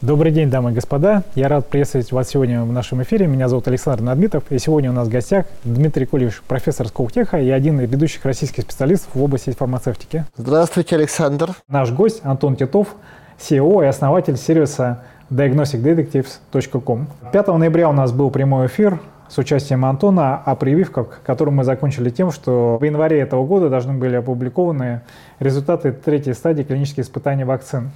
Добрый день, дамы и господа. Я рад приветствовать вас сегодня в нашем эфире. Меня зовут Александр Надмитов. И сегодня у нас в гостях Дмитрий Кулевич, профессор Скоутеха и один из ведущих российских специалистов в области фармацевтики. Здравствуйте, Александр. Наш гость Антон Титов, CEO и основатель сервиса diagnosticdetectives.com. 5 ноября у нас был прямой эфир с участием Антона о прививках, который мы закончили тем, что в январе этого года должны были опубликованы результаты третьей стадии клинических испытаний вакцин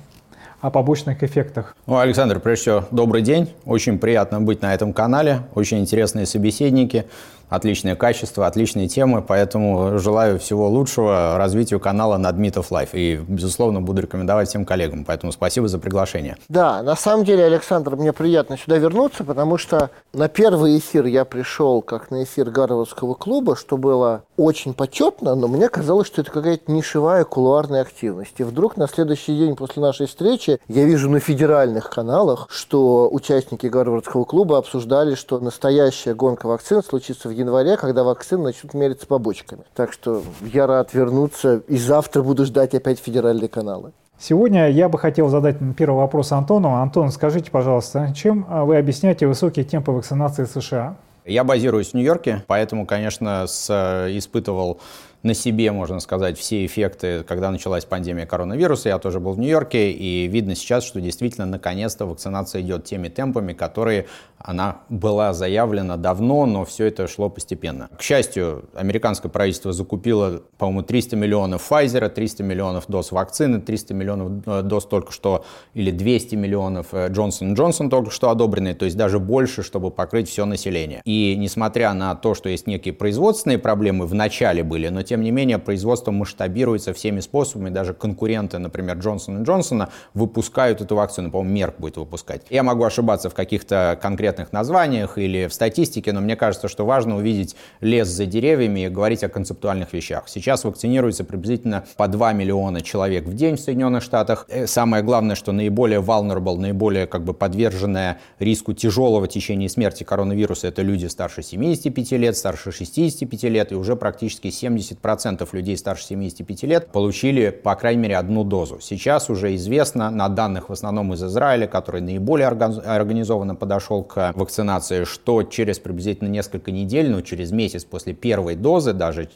о побочных эффектах. Ну, Александр, прежде всего, добрый день. Очень приятно быть на этом канале. Очень интересные собеседники отличное качество, отличные темы, поэтому желаю всего лучшего развитию канала Надмитов Live. И, безусловно, буду рекомендовать всем коллегам. Поэтому спасибо за приглашение. Да, на самом деле, Александр, мне приятно сюда вернуться, потому что на первый эфир я пришел как на эфир Гарвардского клуба, что было очень почетно, но мне казалось, что это какая-то нишевая кулуарная активность. И вдруг на следующий день после нашей встречи я вижу на федеральных каналах, что участники Гарвардского клуба обсуждали, что настоящая гонка вакцин случится в январе, когда вакцины начнут мериться побочками. Так что я рад вернуться, и завтра буду ждать опять федеральные каналы. Сегодня я бы хотел задать первый вопрос Антону. Антон, скажите, пожалуйста, чем вы объясняете высокие темпы вакцинации США? Я базируюсь в Нью-Йорке, поэтому, конечно, с, испытывал на себе, можно сказать, все эффекты, когда началась пандемия коронавируса. Я тоже был в Нью-Йорке, и видно сейчас, что действительно наконец-то вакцинация идет теми темпами, которые она была заявлена давно, но все это шло постепенно. К счастью, американское правительство закупило, по-моему, 300 миллионов Pfizer, 300 миллионов доз вакцины, 300 миллионов э, доз только что, или 200 миллионов Джонсон Джонсон только что одобренные, то есть даже больше, чтобы покрыть все население. И несмотря на то, что есть некие производственные проблемы, в начале были, но тем не менее производство масштабируется всеми способами, даже конкуренты, например, Джонсон Джонсона, выпускают эту вакцину, по-моему, Мерк будет выпускать. Я могу ошибаться в каких-то конкретных названиях или в статистике, но мне кажется, что важно увидеть лес за деревьями и говорить о концептуальных вещах. Сейчас вакцинируется приблизительно по 2 миллиона человек в день в Соединенных Штатах. Э, самое главное, что наиболее vulnerable, наиболее как бы подверженная риску тяжелого течения смерти коронавируса, это люди старше 75 лет, старше 65 лет и уже практически 70 10% людей старше 75 лет получили, по крайней мере, одну дозу. Сейчас уже известно, на данных в основном из Израиля, который наиболее организованно подошел к вакцинации, что через приблизительно несколько недель, ну, через месяц после первой дозы, даже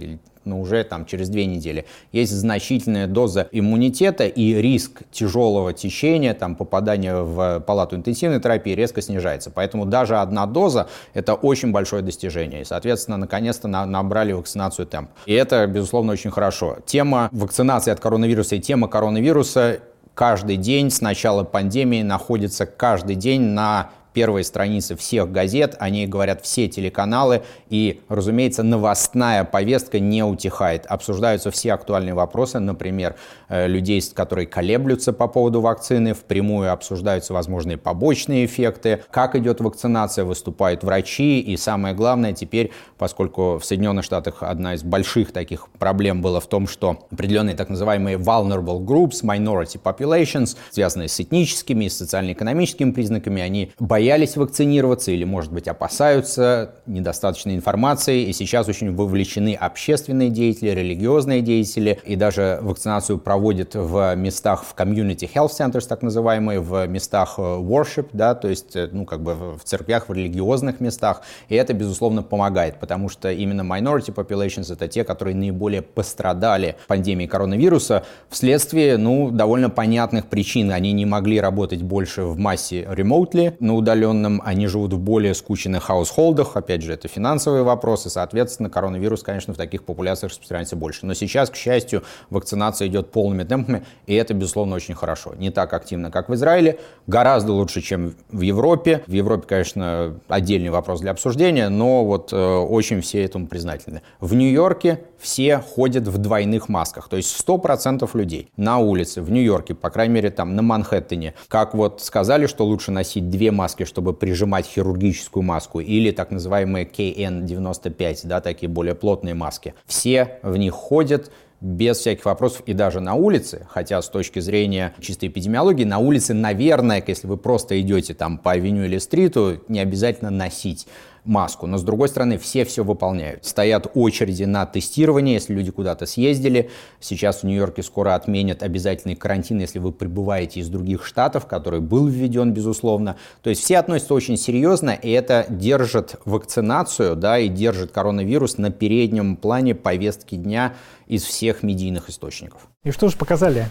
но уже там через две недели, есть значительная доза иммунитета и риск тяжелого течения, там, попадания в палату интенсивной терапии резко снижается. Поэтому даже одна доза – это очень большое достижение. И, соответственно, наконец-то на, набрали вакцинацию темп. И это, безусловно, очень хорошо. Тема вакцинации от коронавируса и тема коронавируса каждый день с начала пандемии находится каждый день на первой страницы всех газет, о ней говорят все телеканалы, и, разумеется, новостная повестка не утихает. Обсуждаются все актуальные вопросы, например, э, людей, которые колеблются по поводу вакцины, впрямую обсуждаются возможные побочные эффекты, как идет вакцинация, выступают врачи, и самое главное теперь, поскольку в Соединенных Штатах одна из больших таких проблем была в том, что определенные так называемые vulnerable groups, minority populations, связанные с этническими и социально-экономическими признаками, они боятся боялись вакцинироваться или, может быть, опасаются недостаточной информации, и сейчас очень вовлечены общественные деятели, религиозные деятели, и даже вакцинацию проводят в местах, в community health centers, так называемые, в местах э, worship, да, то есть, э, ну, как бы в церквях, в религиозных местах, и это, безусловно, помогает, потому что именно minority populations — это те, которые наиболее пострадали пандемией коронавируса вследствие, ну, довольно понятных причин. Они не могли работать больше в массе remotely, на удаленном удаленным, они живут в более скученных хаусхолдах, опять же, это финансовые вопросы, соответственно, коронавирус, конечно, в таких популяциях распространяется больше. Но сейчас, к счастью, вакцинация идет полными темпами, и это, безусловно, очень хорошо. Не так активно, как в Израиле, гораздо лучше, чем в Европе. В Европе, конечно, отдельный вопрос для обсуждения, но вот э, очень все этому признательны. В Нью-Йорке все ходят в двойных масках, то есть 100% людей на улице в Нью-Йорке, по крайней мере, там на Манхэттене, как вот сказали, что лучше носить две маски, чтобы прижимать хирургическую маску, или так называемые KN95, да, такие более плотные маски. Все в них ходят, без всяких вопросов и даже на улице, хотя с точки зрения чистой эпидемиологии, на улице, наверное, если вы просто идете там по авеню или стриту, не обязательно носить маску. Но, с другой стороны, все все выполняют. Стоят очереди на тестирование, если люди куда-то съездили. Сейчас в Нью-Йорке скоро отменят обязательный карантин, если вы прибываете из других штатов, который был введен, безусловно. То есть все относятся очень серьезно, и это держит вакцинацию, да, и держит коронавирус на переднем плане повестки дня из всех медийных источников. И что же показали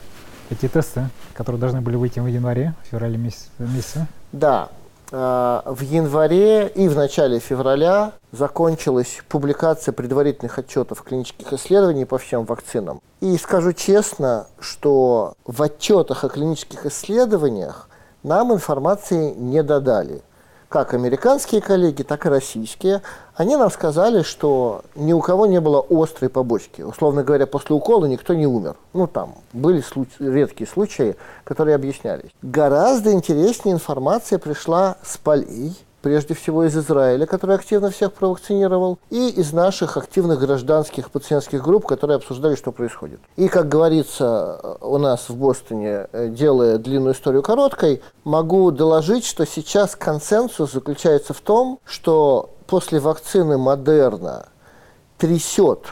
эти тесты, которые должны были выйти в январе, в феврале месяце? Да, в январе и в начале февраля закончилась публикация предварительных отчетов клинических исследований по всем вакцинам. И скажу честно, что в отчетах о клинических исследованиях нам информации не додали – как американские коллеги, так и российские, они нам сказали, что ни у кого не было острой побочки. Условно говоря, после укола никто не умер. Ну, там были случаи, редкие случаи, которые объяснялись. Гораздо интереснее информация пришла с полей, прежде всего из Израиля, который активно всех провакцинировал, и из наших активных гражданских пациентских групп, которые обсуждали, что происходит. И, как говорится у нас в Бостоне, э, делая длинную историю короткой, могу доложить, что сейчас консенсус заключается в том, что после вакцины Модерна трясет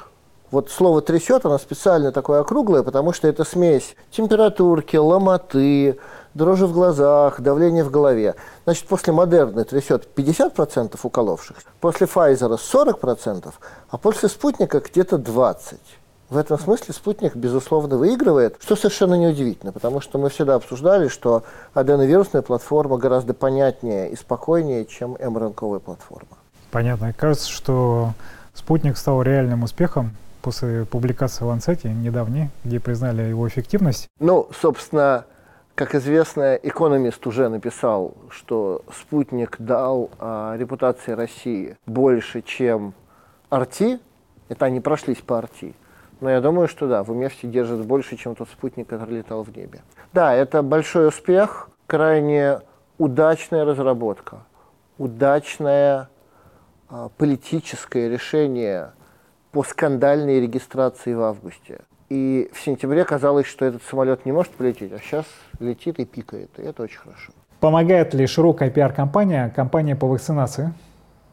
вот слово «трясет», оно специально такое округлое, потому что это смесь температурки, ломоты, дрожи в глазах, давление в голове. Значит, после Модерны трясет 50% уколовших, после Pfizer 40%, а после Спутника где-то 20%. В этом смысле спутник, безусловно, выигрывает, что совершенно неудивительно, потому что мы всегда обсуждали, что аденовирусная платформа гораздо понятнее и спокойнее, чем МРНКовая платформа. Понятно. Кажется, что спутник стал реальным успехом после публикации в Ланцете недавней, где признали его эффективность? Ну, собственно, как известно, экономист уже написал, что спутник дал а, репутации России больше, чем Арти. Это они прошлись по Арти. Но я думаю, что да, в уме все держат больше, чем тот спутник, который летал в небе. Да, это большой успех, крайне удачная разработка, удачное а, политическое решение по скандальной регистрации в августе. И в сентябре казалось, что этот самолет не может полететь, а сейчас летит и пикает, и это очень хорошо. Помогает ли широкая пиар-компания, компания по вакцинации?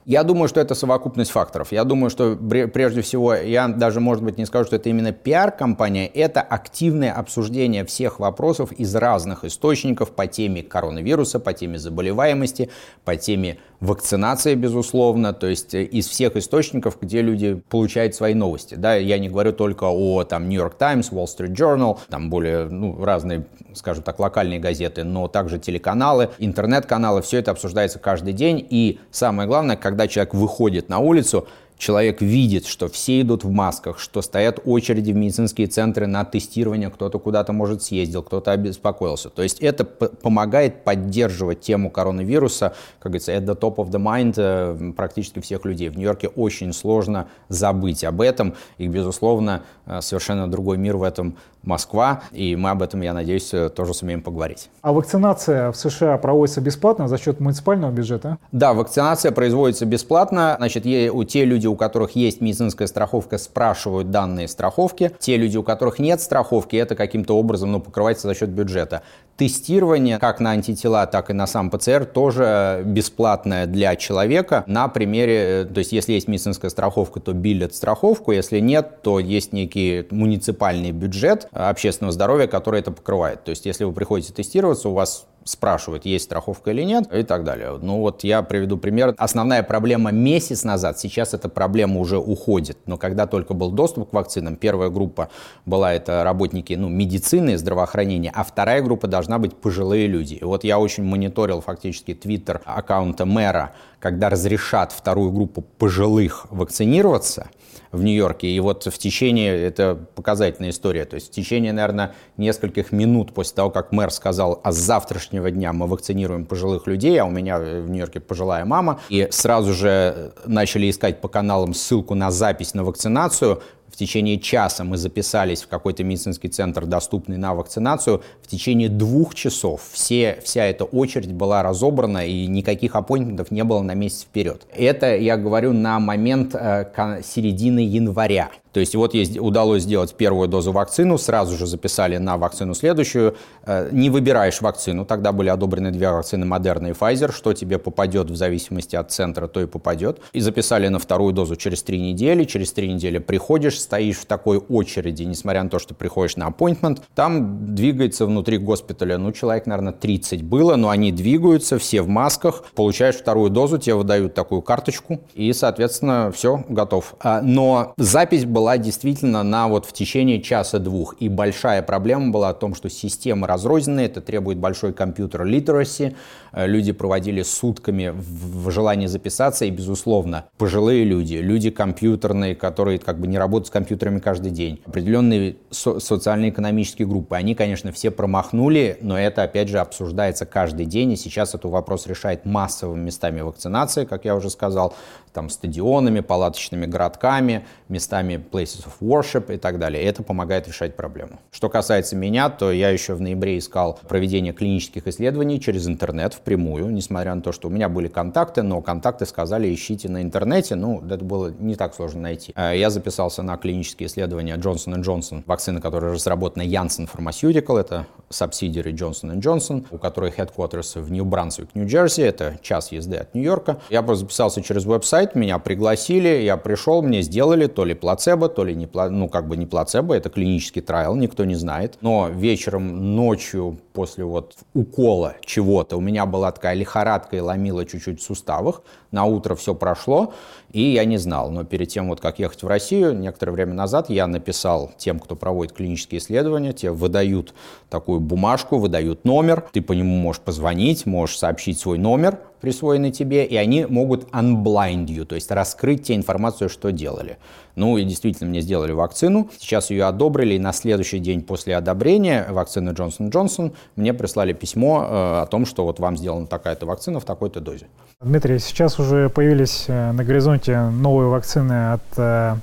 Я думаю, что это совокупность факторов. Я думаю, что прежде всего, я даже, может быть, не скажу, что это именно пиар-компания, это активное обсуждение всех вопросов из разных источников по теме коронавируса, по теме заболеваемости, по теме вакцинации, безусловно, то есть э, из всех источников, где люди получают свои новости. Да, я не говорю только о там New York Times, Wall Street Journal, там более ну, разные, скажем так, локальные газеты, но также телеканалы, интернет-каналы, все это обсуждается каждый день. И самое главное, когда человек выходит на улицу, человек видит, что все идут в масках, что стоят очереди в медицинские центры на тестирование, кто-то куда-то, может, съездил, кто-то обеспокоился. То есть это помогает поддерживать тему коронавируса, как говорится, the top of the mind э, практически всех людей. В Нью-Йорке очень сложно забыть об этом, и, безусловно, э, совершенно другой мир в этом Москва, и мы об этом, я надеюсь, э, тоже сумеем поговорить. А вакцинация в США проводится бесплатно за счет муниципального бюджета? Да, вакцинация производится бесплатно. Значит, у те люди, у которых есть медицинская страховка, спрашивают данные страховки. Те люди, у которых нет страховки, это каким-то образом ну, покрывается за счет бюджета. Тестирование как на антитела, так и на сам ПЦР тоже бесплатное для человека на примере, э, то есть если есть медицинская страховка, то билет страховку, если нет, то есть некий муниципальный бюджет, общественного здоровья, который это покрывает. То есть, если вы приходите тестироваться, у вас спрашивают, есть страховка или нет, и так далее. Ну вот я приведу пример. Основная проблема месяц назад, сейчас эта проблема уже уходит. Но когда только был доступ к вакцинам, первая группа была это работники ну, медицины, здравоохранения, а вторая группа должна быть пожилые люди. И вот я очень мониторил фактически твиттер аккаунта мэра, когда разрешат вторую группу пожилых вакцинироваться – в Нью-Йорке. И вот в течение, это показательная история, то есть в течение, наверное, нескольких минут после того, как мэр сказал, а с завтрашнего дня мы вакцинируем пожилых людей, а у меня в Нью-Йорке пожилая мама, и сразу же начали искать по каналам ссылку на запись на вакцинацию, в течение часа мы записались в какой-то медицинский центр, доступный на вакцинацию. В течение двух часов все, вся эта очередь была разобрана, и никаких аппоинтментов не было на месяц вперед. Это я говорю на момент э, середины января. То есть вот есть, удалось сделать первую дозу вакцину, сразу же записали на вакцину следующую. Э, не выбираешь вакцину, тогда были одобрены две вакцины Moderna и Pfizer, что тебе попадет в зависимости от центра, то и попадет. И записали на вторую дозу через три недели. Через три недели приходишь, стоишь в такой очереди, несмотря на то, что приходишь на appointment, там двигается внутри госпиталя, ну, человек, наверное, 30 было, но они двигаются, все в масках, получаешь вторую дозу, тебе выдают такую карточку, и, соответственно, все, готов. А, но запись была была действительно на вот в течение часа-двух. И большая проблема была о том, что системы разрозненные, это требует большой компьютер literacy. Э, люди проводили сутками в желании записаться, и, безусловно, пожилые люди, люди компьютерные, которые как бы не работают с компьютерами каждый день, определенные со- социально-экономические группы, они, конечно, все промахнули, но это, опять же, обсуждается каждый день, и сейчас этот вопрос решает массовыми местами вакцинации, как я уже сказал, там стадионами, палаточными городками, местами places of worship и так далее. Это помогает решать проблему. Что касается меня, то я еще в ноябре искал проведение клинических исследований через интернет впрямую, несмотря на то, что у меня были контакты, но контакты сказали, ищите на интернете. Ну, это было не так сложно найти. Э, я записался на клинические исследования Johnson Johnson, вакцины, которая разработана Janssen Pharmaceutical, это субсидиary Johnson Johnson, у которой headquarters в Нью-Брансвик, Нью-Джерси, это час езды от Нью-Йорка. Я записался через веб-сайт, меня пригласили, я пришел, мне сделали то ли плацебо, то ли не, ну, как бы не плацебо, это клинический трайл, никто не знает. Но вечером, ночью, после вот укола чего-то, у меня была такая лихорадка и ломила чуть-чуть в суставах. На утро все прошло, и я не знал. Но перед тем, вот как ехать в Россию, некоторое время назад я написал тем, кто проводит клинические исследования, те выдают такую бумажку, выдают номер, ты по нему можешь позвонить, можешь сообщить свой номер, присвоенный тебе, и они могут unblind you, то есть раскрыть тебе информацию, что делали. Ну и действительно мне сделали вакцину, сейчас ее одобрили, и на следующий день после одобрения вакцины Johnson Johnson мне прислали письмо э, о том, что вот вам сделана такая-то вакцина в такой-то дозе. Дмитрий, сейчас уже появились э, на горизонте новые вакцины от э,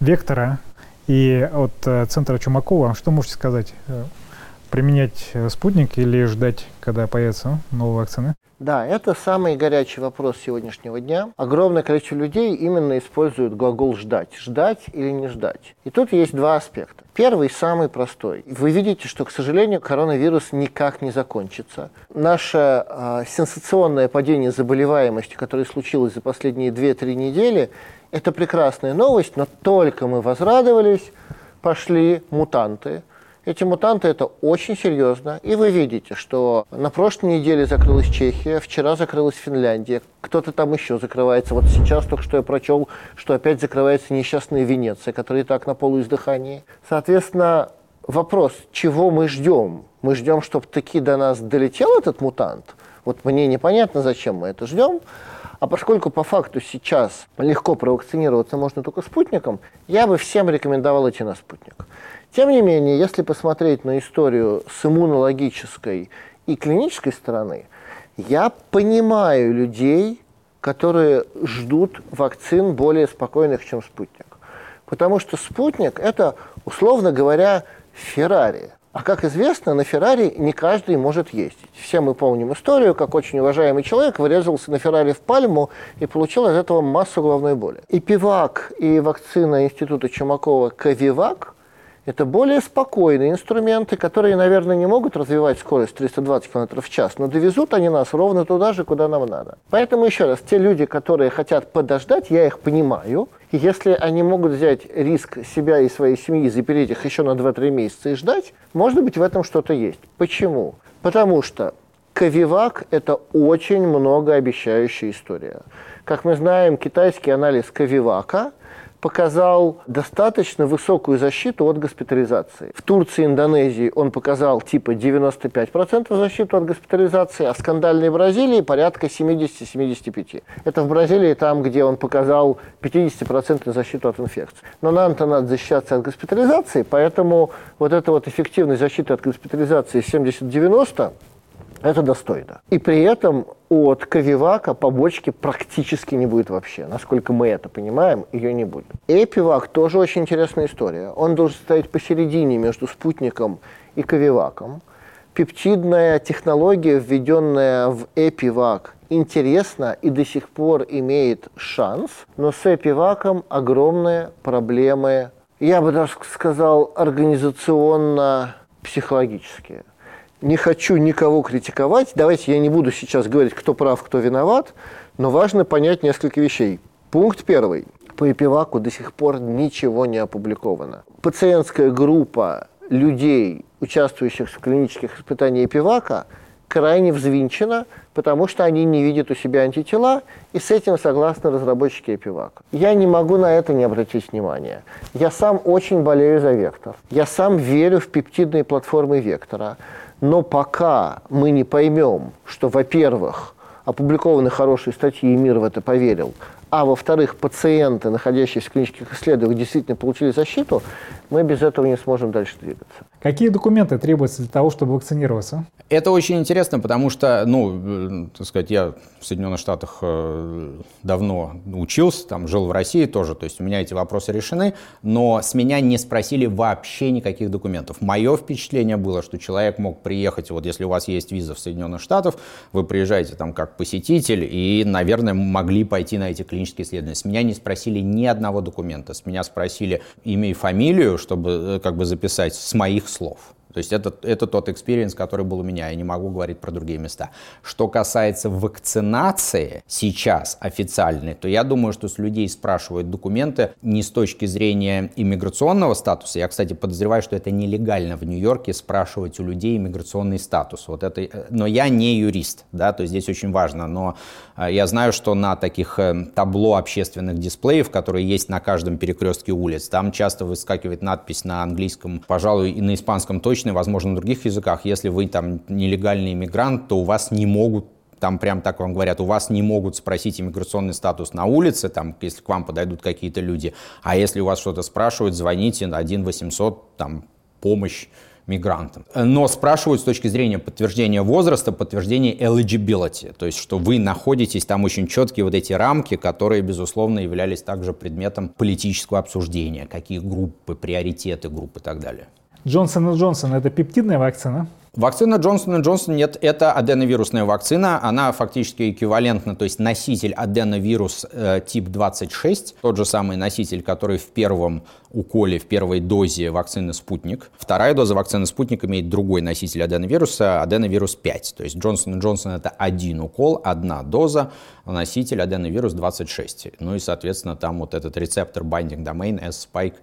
Вектора и от э, Центра Чумакова. Что можете сказать? Применять э, спутник или ждать, когда появятся новые вакцины? Да, это самый горячий вопрос сегодняшнего дня. Огромное количество людей именно используют глагол «ждать». Ждать или не ждать. И тут есть два аспекта. Первый, самый простой. Вы видите, что, к сожалению, коронавирус никак не закончится. Наше э, сенсационное падение заболеваемости, которое случилось за последние 2-3 недели, это прекрасная новость, но только мы возрадовались, пошли мутанты – эти мутанты это очень серьезно. И вы видите, что на прошлой неделе закрылась Чехия, вчера закрылась Финляндия, кто-то там еще закрывается. Вот сейчас только что я прочел, что опять закрывается несчастная Венеция, которая и так на полуиздыхании. Соответственно, вопрос, чего мы ждем? Мы ждем, чтобы таки до нас долетел этот мутант? Вот мне непонятно, зачем мы это ждем. А поскольку по факту сейчас легко провакцинироваться можно только спутником, я бы всем рекомендовал идти на спутник. Тем не менее, если посмотреть на историю с иммунологической и клинической стороны, я понимаю людей, которые ждут вакцин более спокойных, чем спутник. Потому что спутник – это, условно говоря, Феррари. А как известно, на Феррари не каждый может ездить. Все мы помним историю, как очень уважаемый человек вырезался на Феррари в пальму и получил от этого массу головной боли. И пивак, и вакцина Института Чумакова Ковивак это более спокойные инструменты, которые, наверное, не могут развивать скорость 320 км в час, но довезут они нас ровно туда же, куда нам надо. Поэтому еще раз, те люди, которые хотят подождать, я их понимаю. И если они могут взять риск себя и своей семьи, запереть их еще на 2-3 месяца и ждать, может быть, в этом что-то есть. Почему? Потому что Ковивак – это очень многообещающая история. Как мы знаем, китайский анализ Ковивака – показал достаточно высокую защиту от госпитализации. В Турции и Индонезии он показал типа 95% защиту от госпитализации, а в скандальной Бразилии порядка 70-75%. Это в Бразилии там, где он показал 50% защиту от инфекции. Но нам-то надо защищаться от госпитализации, поэтому вот эта вот эффективность защиты от госпитализации 70-90 это достойно. И при этом от Ковивака побочки практически не будет вообще. Насколько мы это понимаем, ее не будет. Эпивак тоже очень интересная история. Он должен стоять посередине между спутником и Ковиваком. Пептидная технология, введенная в Эпивак, интересна и до сих пор имеет шанс, но с Эпиваком огромные проблемы я бы даже сказал, организационно-психологические. Не хочу никого критиковать. Давайте я не буду сейчас говорить, кто прав, кто виноват, но важно понять несколько вещей. Пункт первый. По эпиваку до сих пор ничего не опубликовано. Пациентская группа людей, участвующих в клинических испытаниях эпивака, крайне взвинчена, потому что они не видят у себя антитела, и с этим согласны разработчики эпивака. Я не могу на это не обратить внимания. Я сам очень болею за вектор. Я сам верю в пептидные платформы вектора. Но пока мы не поймем, что, во-первых, опубликованы хорошие статьи, и мир в это поверил, а во-вторых, пациенты, находящиеся в клинических исследованиях, действительно получили защиту, мы без этого не сможем дальше двигаться. Какие документы требуются для того, чтобы вакцинироваться? Это очень интересно, потому что, ну, э, так сказать, я в Соединенных Штатах э, давно учился, там жил в России тоже, то есть у меня эти вопросы решены, но с меня не спросили вообще никаких документов. Мое впечатление было, что человек мог приехать, вот если у вас есть виза в Соединенных Штатах, вы приезжаете там как посетитель и, наверное, могли пойти на эти клинические исследования. С меня не спросили ни одного документа, с меня спросили имя и фамилию, чтобы э, как бы записать с моих слов. То есть это, это тот experience, который был у меня, я не могу говорить про другие места. Что касается вакцинации сейчас официальной, то я думаю, что с людей спрашивают документы не с точки зрения иммиграционного статуса. Я, кстати, подозреваю, что это нелегально в Нью-Йорке спрашивать у людей иммиграционный статус. Вот это, э, но я не юрист, да, то есть здесь очень важно. Но я знаю, что на таких э, табло общественных дисплеев, которые есть на каждом перекрестке улиц, там часто выскакивает надпись на английском, пожалуй, и на испанском точно, возможно, на других языках, если вы там нелегальный иммигрант, то у вас не могут там прям так вам говорят, у вас не могут спросить иммиграционный статус на улице, там, если к вам подойдут какие-то люди, а если у вас что-то спрашивают, звоните 1 800, там, помощь мигрантам. Но спрашивают с точки зрения подтверждения возраста, подтверждения eligibility, то есть что вы находитесь, там очень четкие вот эти рамки, которые, безусловно, являлись также предметом политического обсуждения, какие группы, приоритеты групп и так далее. Джонсон и Джонсон – это пептидная вакцина? Вакцина Джонсон и Джонсон нет, это аденовирусная вакцина. Она фактически эквивалентна, то есть носитель аденовирус э, тип 26, тот же самый носитель, который в первом уколе, в первой дозе вакцины «Спутник». Вторая доза вакцины «Спутник» имеет другой носитель аденовируса, аденовирус 5. То есть Джонсон Джонсон это один укол, одна доза, носитель аденовирус 26. Ну и, соответственно, там вот этот рецептор binding domain S-spike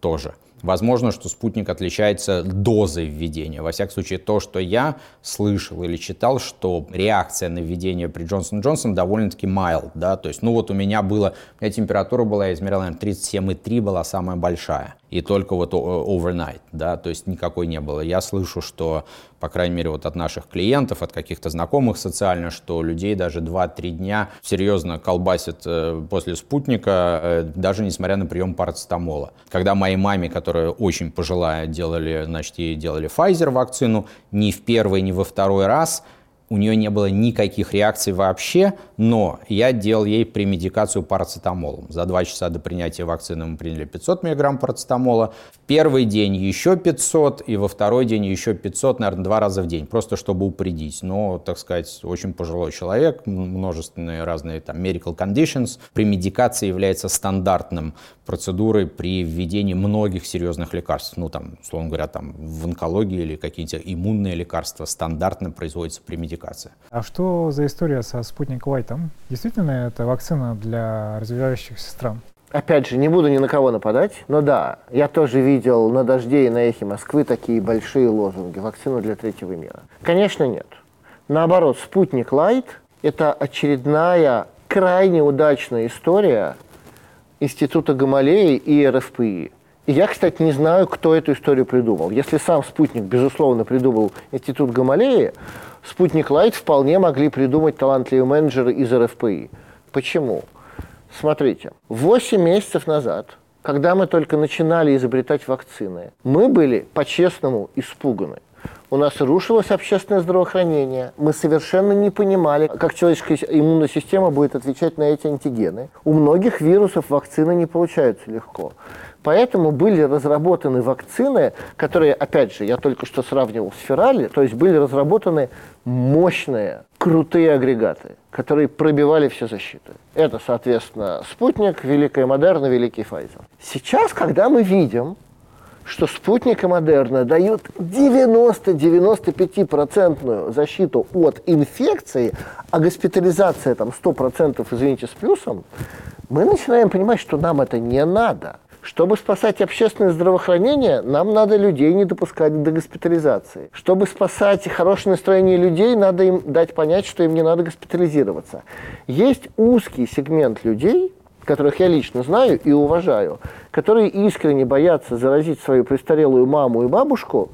тоже. Возможно, что спутник отличается дозой введения. Во всяком случае, то, что я слышал или читал, что реакция на введение при Джонсон Джонсон довольно-таки mild, да, то есть, ну вот у меня было, у меня температура была, я измерял, наверное, 37,3 была самая большая и только вот overnight, да, то есть никакой не было. Я слышу, что, по крайней мере, вот от наших клиентов, от каких-то знакомых социально, что людей даже 2-3 дня серьезно колбасит э, после спутника, э, даже несмотря на прием парацетамола. Когда моей маме, которая очень пожилая, делали, значит, ей делали Pfizer вакцину, ни в первый, ни во второй раз – у нее не было никаких реакций вообще, но я делал ей премедикацию парацетамолом. За два часа до принятия вакцины мы приняли 500 мг парацетамола. В первый день еще 500, и во второй день еще 500, наверное, два раза в день, просто чтобы упредить. Но, так сказать, очень пожилой человек, множественные разные там medical conditions. Премедикация является стандартным процедурой при введении многих серьезных лекарств. Ну, там, условно говоря, там в онкологии или какие-то иммунные лекарства стандартно производится премедикация. А что за история со спутник Лайтом? Действительно, это вакцина для развивающихся стран? Опять же, не буду ни на кого нападать, но да, я тоже видел на «Дожде» и на «Эхе Москвы» такие большие лозунги «Вакцина для третьего мира». Конечно, нет. Наоборот, спутник Лайт – это очередная крайне удачная история Института Гамалеи и РФПИ. И я, кстати, не знаю, кто эту историю придумал. Если сам спутник, безусловно, придумал Институт Гамалеи, спутник Лайт вполне могли придумать талантливые менеджеры из РФПИ. Почему? Смотрите, 8 месяцев назад, когда мы только начинали изобретать вакцины, мы были по-честному испуганы у нас рушилось общественное здравоохранение. Мы совершенно не понимали, как человеческая иммунная система будет отвечать на эти антигены. У многих вирусов вакцины не получаются легко. Поэтому были разработаны вакцины, которые, опять же, я только что сравнивал с Феррали, то есть были разработаны мощные, крутые агрегаты, которые пробивали все защиты. Это, соответственно, спутник, Великая Модерна, Великий Файзер. Сейчас, когда мы видим, что спутник и Модерна дают 90-95% защиту от инфекции, а госпитализация там 100%, извините, с плюсом, мы начинаем понимать, что нам это не надо. Чтобы спасать общественное здравоохранение, нам надо людей не допускать до госпитализации. Чтобы спасать хорошее настроение людей, надо им дать понять, что им не надо госпитализироваться. Есть узкий сегмент людей, которых я лично знаю и уважаю, которые искренне боятся заразить свою престарелую маму и бабушку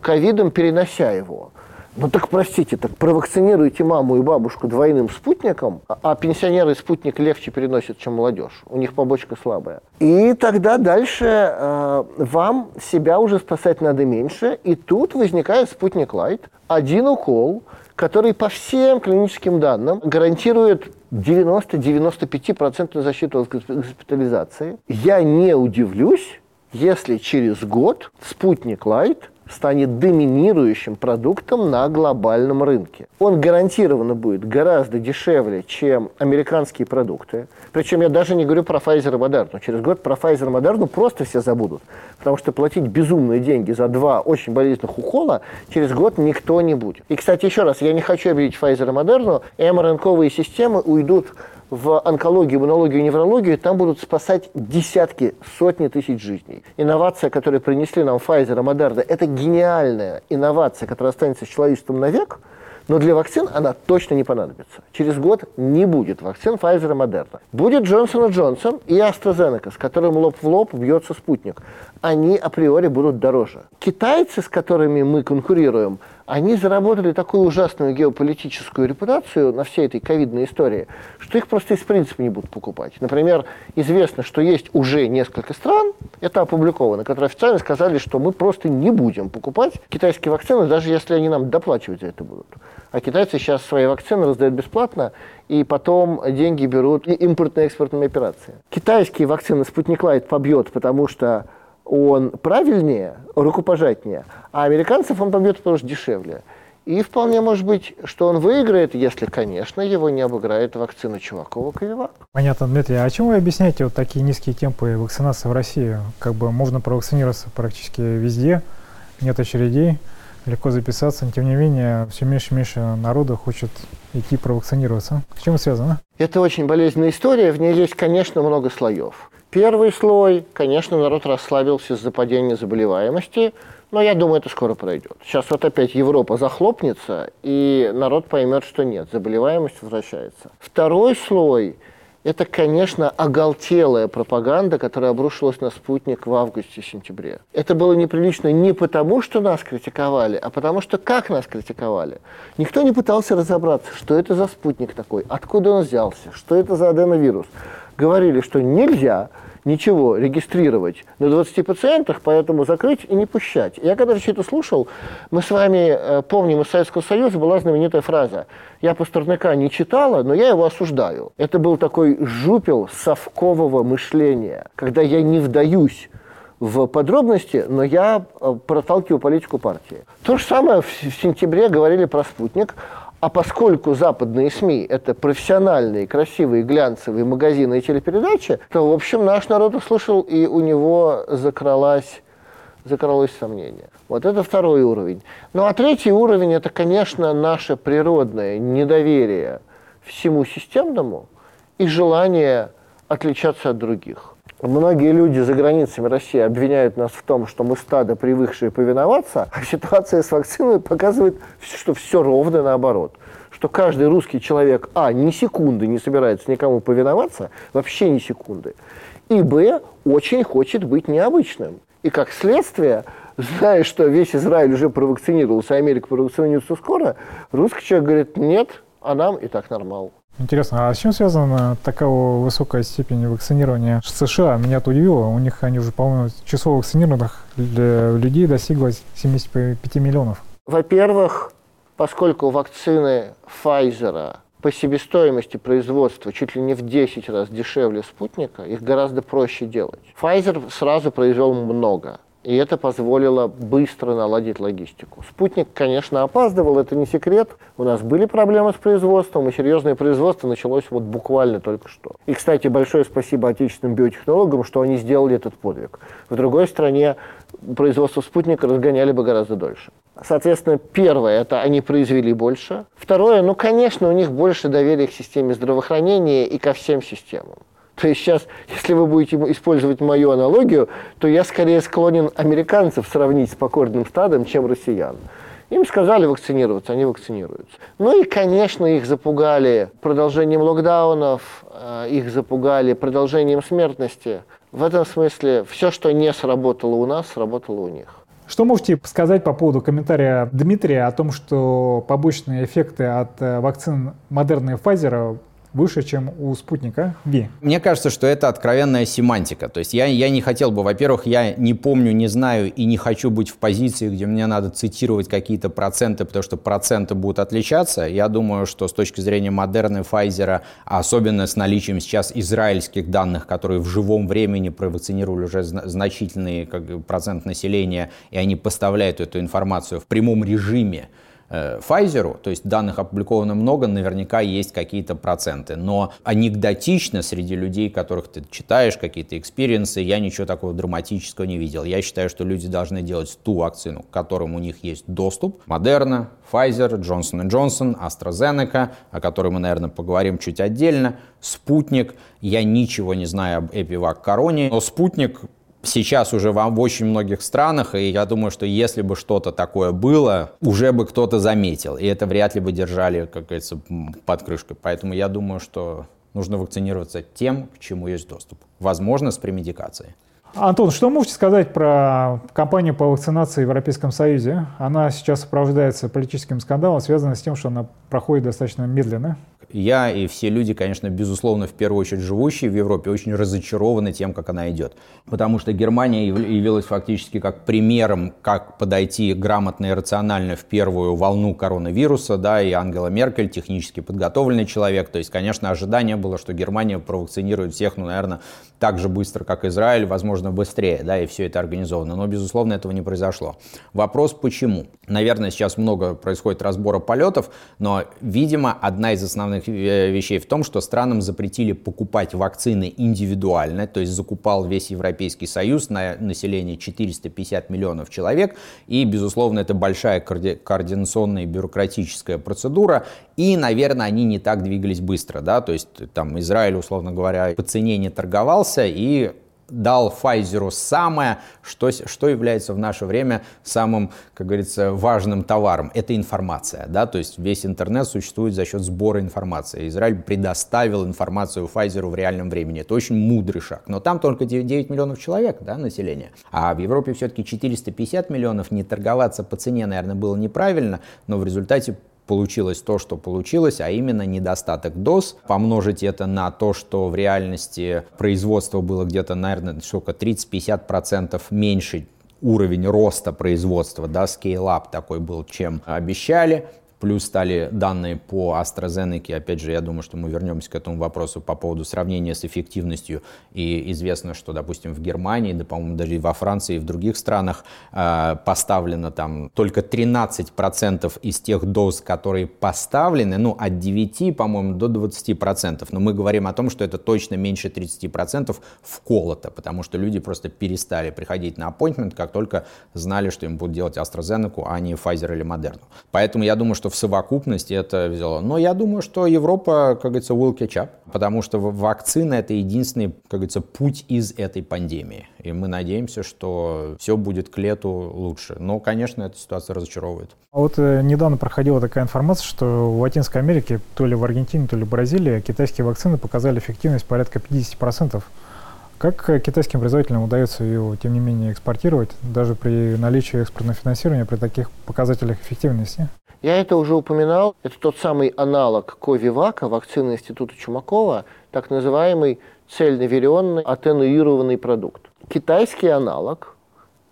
ковидом, перенося его. Ну так простите, так провакцинируйте маму и бабушку двойным спутником, а, а пенсионеры спутник легче переносят, чем молодежь. У них побочка слабая. И тогда дальше э, вам себя уже спасать надо меньше. И тут возникает спутник Лайт. Один укол, который по всем клиническим данным гарантирует 90-95% защиту от госпитализации. Я не удивлюсь, если через год спутник Лайт станет доминирующим продуктом на глобальном рынке. Он гарантированно будет гораздо дешевле, чем американские продукты. Причем я даже не говорю про Pfizer и Moderna. Через год про Pfizer и Moderna просто все забудут. Потому что платить безумные деньги за два очень болезненных укола через год никто не будет. И, кстати, еще раз, я не хочу обидеть Pfizer и Moderna. МРНКовые системы уйдут в онкологию, иммунологию неврологию, там будут спасать десятки, сотни тысяч жизней. Инновация, которую принесли нам Pfizer и Moderna, это гениальная инновация, которая останется с человечеством навек, но для вакцин она точно не понадобится. Через год не будет вакцин Pfizer и Moderna. Будет Джонсон и и AstraZeneca, с которым лоб в лоб бьется спутник. Они априори будут дороже. Китайцы, с которыми мы конкурируем, они заработали такую ужасную геополитическую репутацию на всей этой ковидной истории, что их просто из принципа не будут покупать. Например, известно, что есть уже несколько стран, это опубликовано, которые официально сказали, что мы просто не будем покупать китайские вакцины, даже если они нам доплачивать за это будут. А китайцы сейчас свои вакцины раздают бесплатно, и потом деньги берут импортно-экспортными операциями. Китайские вакцины Спутник Лайт побьет, потому что он правильнее, рукопожатнее, а американцев он побьет, потому что дешевле. И вполне может быть, что он выиграет, если, конечно, его не обыграет вакцина Чувакова Ковивак. Понятно, Дмитрий. А чем вы объясняете вот такие низкие темпы вакцинации в России? Как бы можно провакцинироваться практически везде, нет очередей, легко записаться, но тем не менее все меньше и меньше народа хочет идти провакцинироваться. С чем это связано? Это очень болезненная история, в ней есть, конечно, много слоев. Первый слой, конечно, народ расслабился из-за падения заболеваемости, но я думаю, это скоро пройдет. Сейчас вот опять Европа захлопнется, и народ поймет, что нет, заболеваемость возвращается. Второй слой – это, конечно, оголтелая пропаганда, которая обрушилась на спутник в августе-сентябре. Это было неприлично не потому, что нас критиковали, а потому что как нас критиковали. Никто не пытался разобраться, что это за спутник такой, откуда он взялся, что это за аденовирус. Говорили, что нельзя – ничего регистрировать на 20 пациентах, поэтому закрыть и не пущать. Я когда все это слушал, мы с вами э, помним, из Советского Союза была знаменитая фраза «Я Пастернака не читала, но я его осуждаю». Это был такой жупел совкового мышления, когда я не вдаюсь в подробности, но я э, проталкиваю политику партии. То же самое в сентябре говорили про «Спутник», а поскольку западные СМИ – это профессиональные, красивые, глянцевые магазины и телепередачи, то, в общем, наш народ услышал, и у него закралось, закралось сомнение. Вот это второй уровень. Ну а третий уровень – это, конечно, наше природное недоверие всему системному и желание отличаться от других. Многие люди за границами России обвиняют нас в том, что мы стадо, привыкшие повиноваться, а ситуация с вакциной показывает, что все ровно наоборот. Что каждый русский человек, а, ни секунды не собирается никому повиноваться, вообще ни секунды, и, б, очень хочет быть необычным. И как следствие, зная, что весь Израиль уже провакцинировался, а Америка провакцинируется скоро, русский человек говорит, нет, а нам и так нормально. Интересно, а с чем связана такая высокая степень вакцинирования США? Меня это удивило. У них, они уже, по-моему, число вакцинированных людей достигло 75 миллионов. Во-первых, поскольку вакцины Pfizer по себестоимости производства чуть ли не в 10 раз дешевле спутника, их гораздо проще делать. Pfizer сразу произвел много. И это позволило быстро наладить логистику. Спутник, конечно, опаздывал, это не секрет. У нас были проблемы с производством, и серьезное производство началось вот буквально только что. И, кстати, большое спасибо отечественным биотехнологам, что они сделали этот подвиг. В другой стране производство спутника разгоняли бы гораздо дольше. Соответственно, первое, это они произвели больше. Второе, ну, конечно, у них больше доверия к системе здравоохранения и ко всем системам. То есть сейчас, если вы будете использовать мою аналогию, то я скорее склонен американцев сравнить с покорным стадом, чем россиян. Им сказали вакцинироваться, они вакцинируются. Ну и, конечно, их запугали продолжением локдаунов, э, их запугали продолжением смертности. В этом смысле все, что не сработало у нас, сработало у них. Что можете сказать по поводу комментария Дмитрия о том, что побочные эффекты от э, вакцин Модерна и Pfizer выше, чем у спутника Ви. Мне кажется, что это откровенная семантика. То есть я, я не хотел бы, во-первых, я не помню, не знаю и не хочу быть в позиции, где мне надо цитировать какие-то проценты, потому что проценты будут отличаться. Я думаю, что с точки зрения Модерна, Pfizer, особенно с наличием сейчас израильских данных, которые в живом времени провакцинировали уже значительный как, процент населения, и они поставляют эту информацию в прямом режиме, Pfizer, то есть данных опубликовано много, наверняка есть какие-то проценты. Но анекдотично среди людей, которых ты читаешь, какие-то experience ы, я ничего такого драматического не видел. Я считаю, что люди должны делать ту вакцину, к которым у них есть доступ. Moderna, Pfizer, Johnson Johnson, AstraZeneca, о которой мы, наверное, поговорим чуть отдельно, Спутник. Я ничего не знаю об Эпивак Короне, но Спутник сейчас уже в очень многих странах, и я думаю, что если бы что-то такое было, уже бы кто-то заметил, и это вряд ли бы держали, как говорится, под крышкой. Поэтому я думаю, что нужно вакцинироваться тем, к чему есть доступ. Возможно, с премедикацией. Антон, что можете сказать про кампанию по вакцинации в Европейском Союзе? Она сейчас сопровождается политическим скандалом, связанным с тем, что она проходит достаточно медленно я и все люди, конечно, безусловно, в первую очередь живущие в Европе, очень разочарованы тем, как она идет. Потому что Германия явилась фактически как примером, как подойти грамотно и рационально в первую волну коронавируса, да, и Ангела Меркель, технически подготовленный человек. То есть, конечно, ожидание было, что Германия провакцинирует всех, ну, наверное, так же быстро, как Израиль, возможно, быстрее, да, и все это организовано. Но, безусловно, этого не произошло. Вопрос, почему? Наверное, сейчас много происходит разбора полетов, но, видимо, одна из основных важных э, вещей в том, что странам запретили покупать вакцины индивидуально, то есть закупал весь Европейский Союз на население 450 миллионов человек, и, безусловно, это большая координационная и бюрократическая процедура, и, наверное, они не так двигались быстро, да, то есть там Израиль, условно говоря, по цене не торговался, и дал Pfizer самое, что, что является в наше время самым, как говорится, важным товаром. Это информация. Да? То есть весь интернет существует за счет сбора информации. Израиль предоставил информацию Pfizer в реальном времени. Это очень мудрый шаг. Но там только 9, 9 миллионов человек да, населения. А в Европе все-таки 450 миллионов. Не торговаться по цене, наверное, было неправильно, но в результате получилось то, что получилось, а именно недостаток доз. Помножить это на то, что в реальности производство было где-то, наверное, сколько, 30-50% меньше уровень роста производства, да, scale-up такой был, чем обещали. Плюс стали данные по AstraZeneca. Опять же, я думаю, что мы вернемся к этому вопросу по поводу сравнения с эффективностью. И известно, что, допустим, в Германии, да, по-моему, даже и во Франции, и в других странах э, поставлено там только 13% из тех доз, которые поставлены, ну, от 9, по-моему, до 20%. Но мы говорим о том, что это точно меньше 30% вколото, потому что люди просто перестали приходить на appointment, как только знали, что им будут делать AstraZeneca, а не Pfizer или Moderna. Поэтому я думаю, что в совокупности это взяло. Но я думаю, что Европа, как говорится, will catch up, потому что вакцина — это единственный, как говорится, путь из этой пандемии. И мы надеемся, что все будет к лету лучше. Но, конечно, эта ситуация разочаровывает. А вот э, недавно проходила такая информация, что в Латинской Америке, то ли в Аргентине, то ли в Бразилии, китайские вакцины показали эффективность порядка 50%. Как э, китайским производителям удается ее, тем не менее, экспортировать, даже при наличии экспортного финансирования, при таких показателях эффективности? Я это уже упоминал. Это тот самый аналог Ковивака, вакцины Института Чумакова, так называемый цельноверионный атенуированный продукт. Китайский аналог,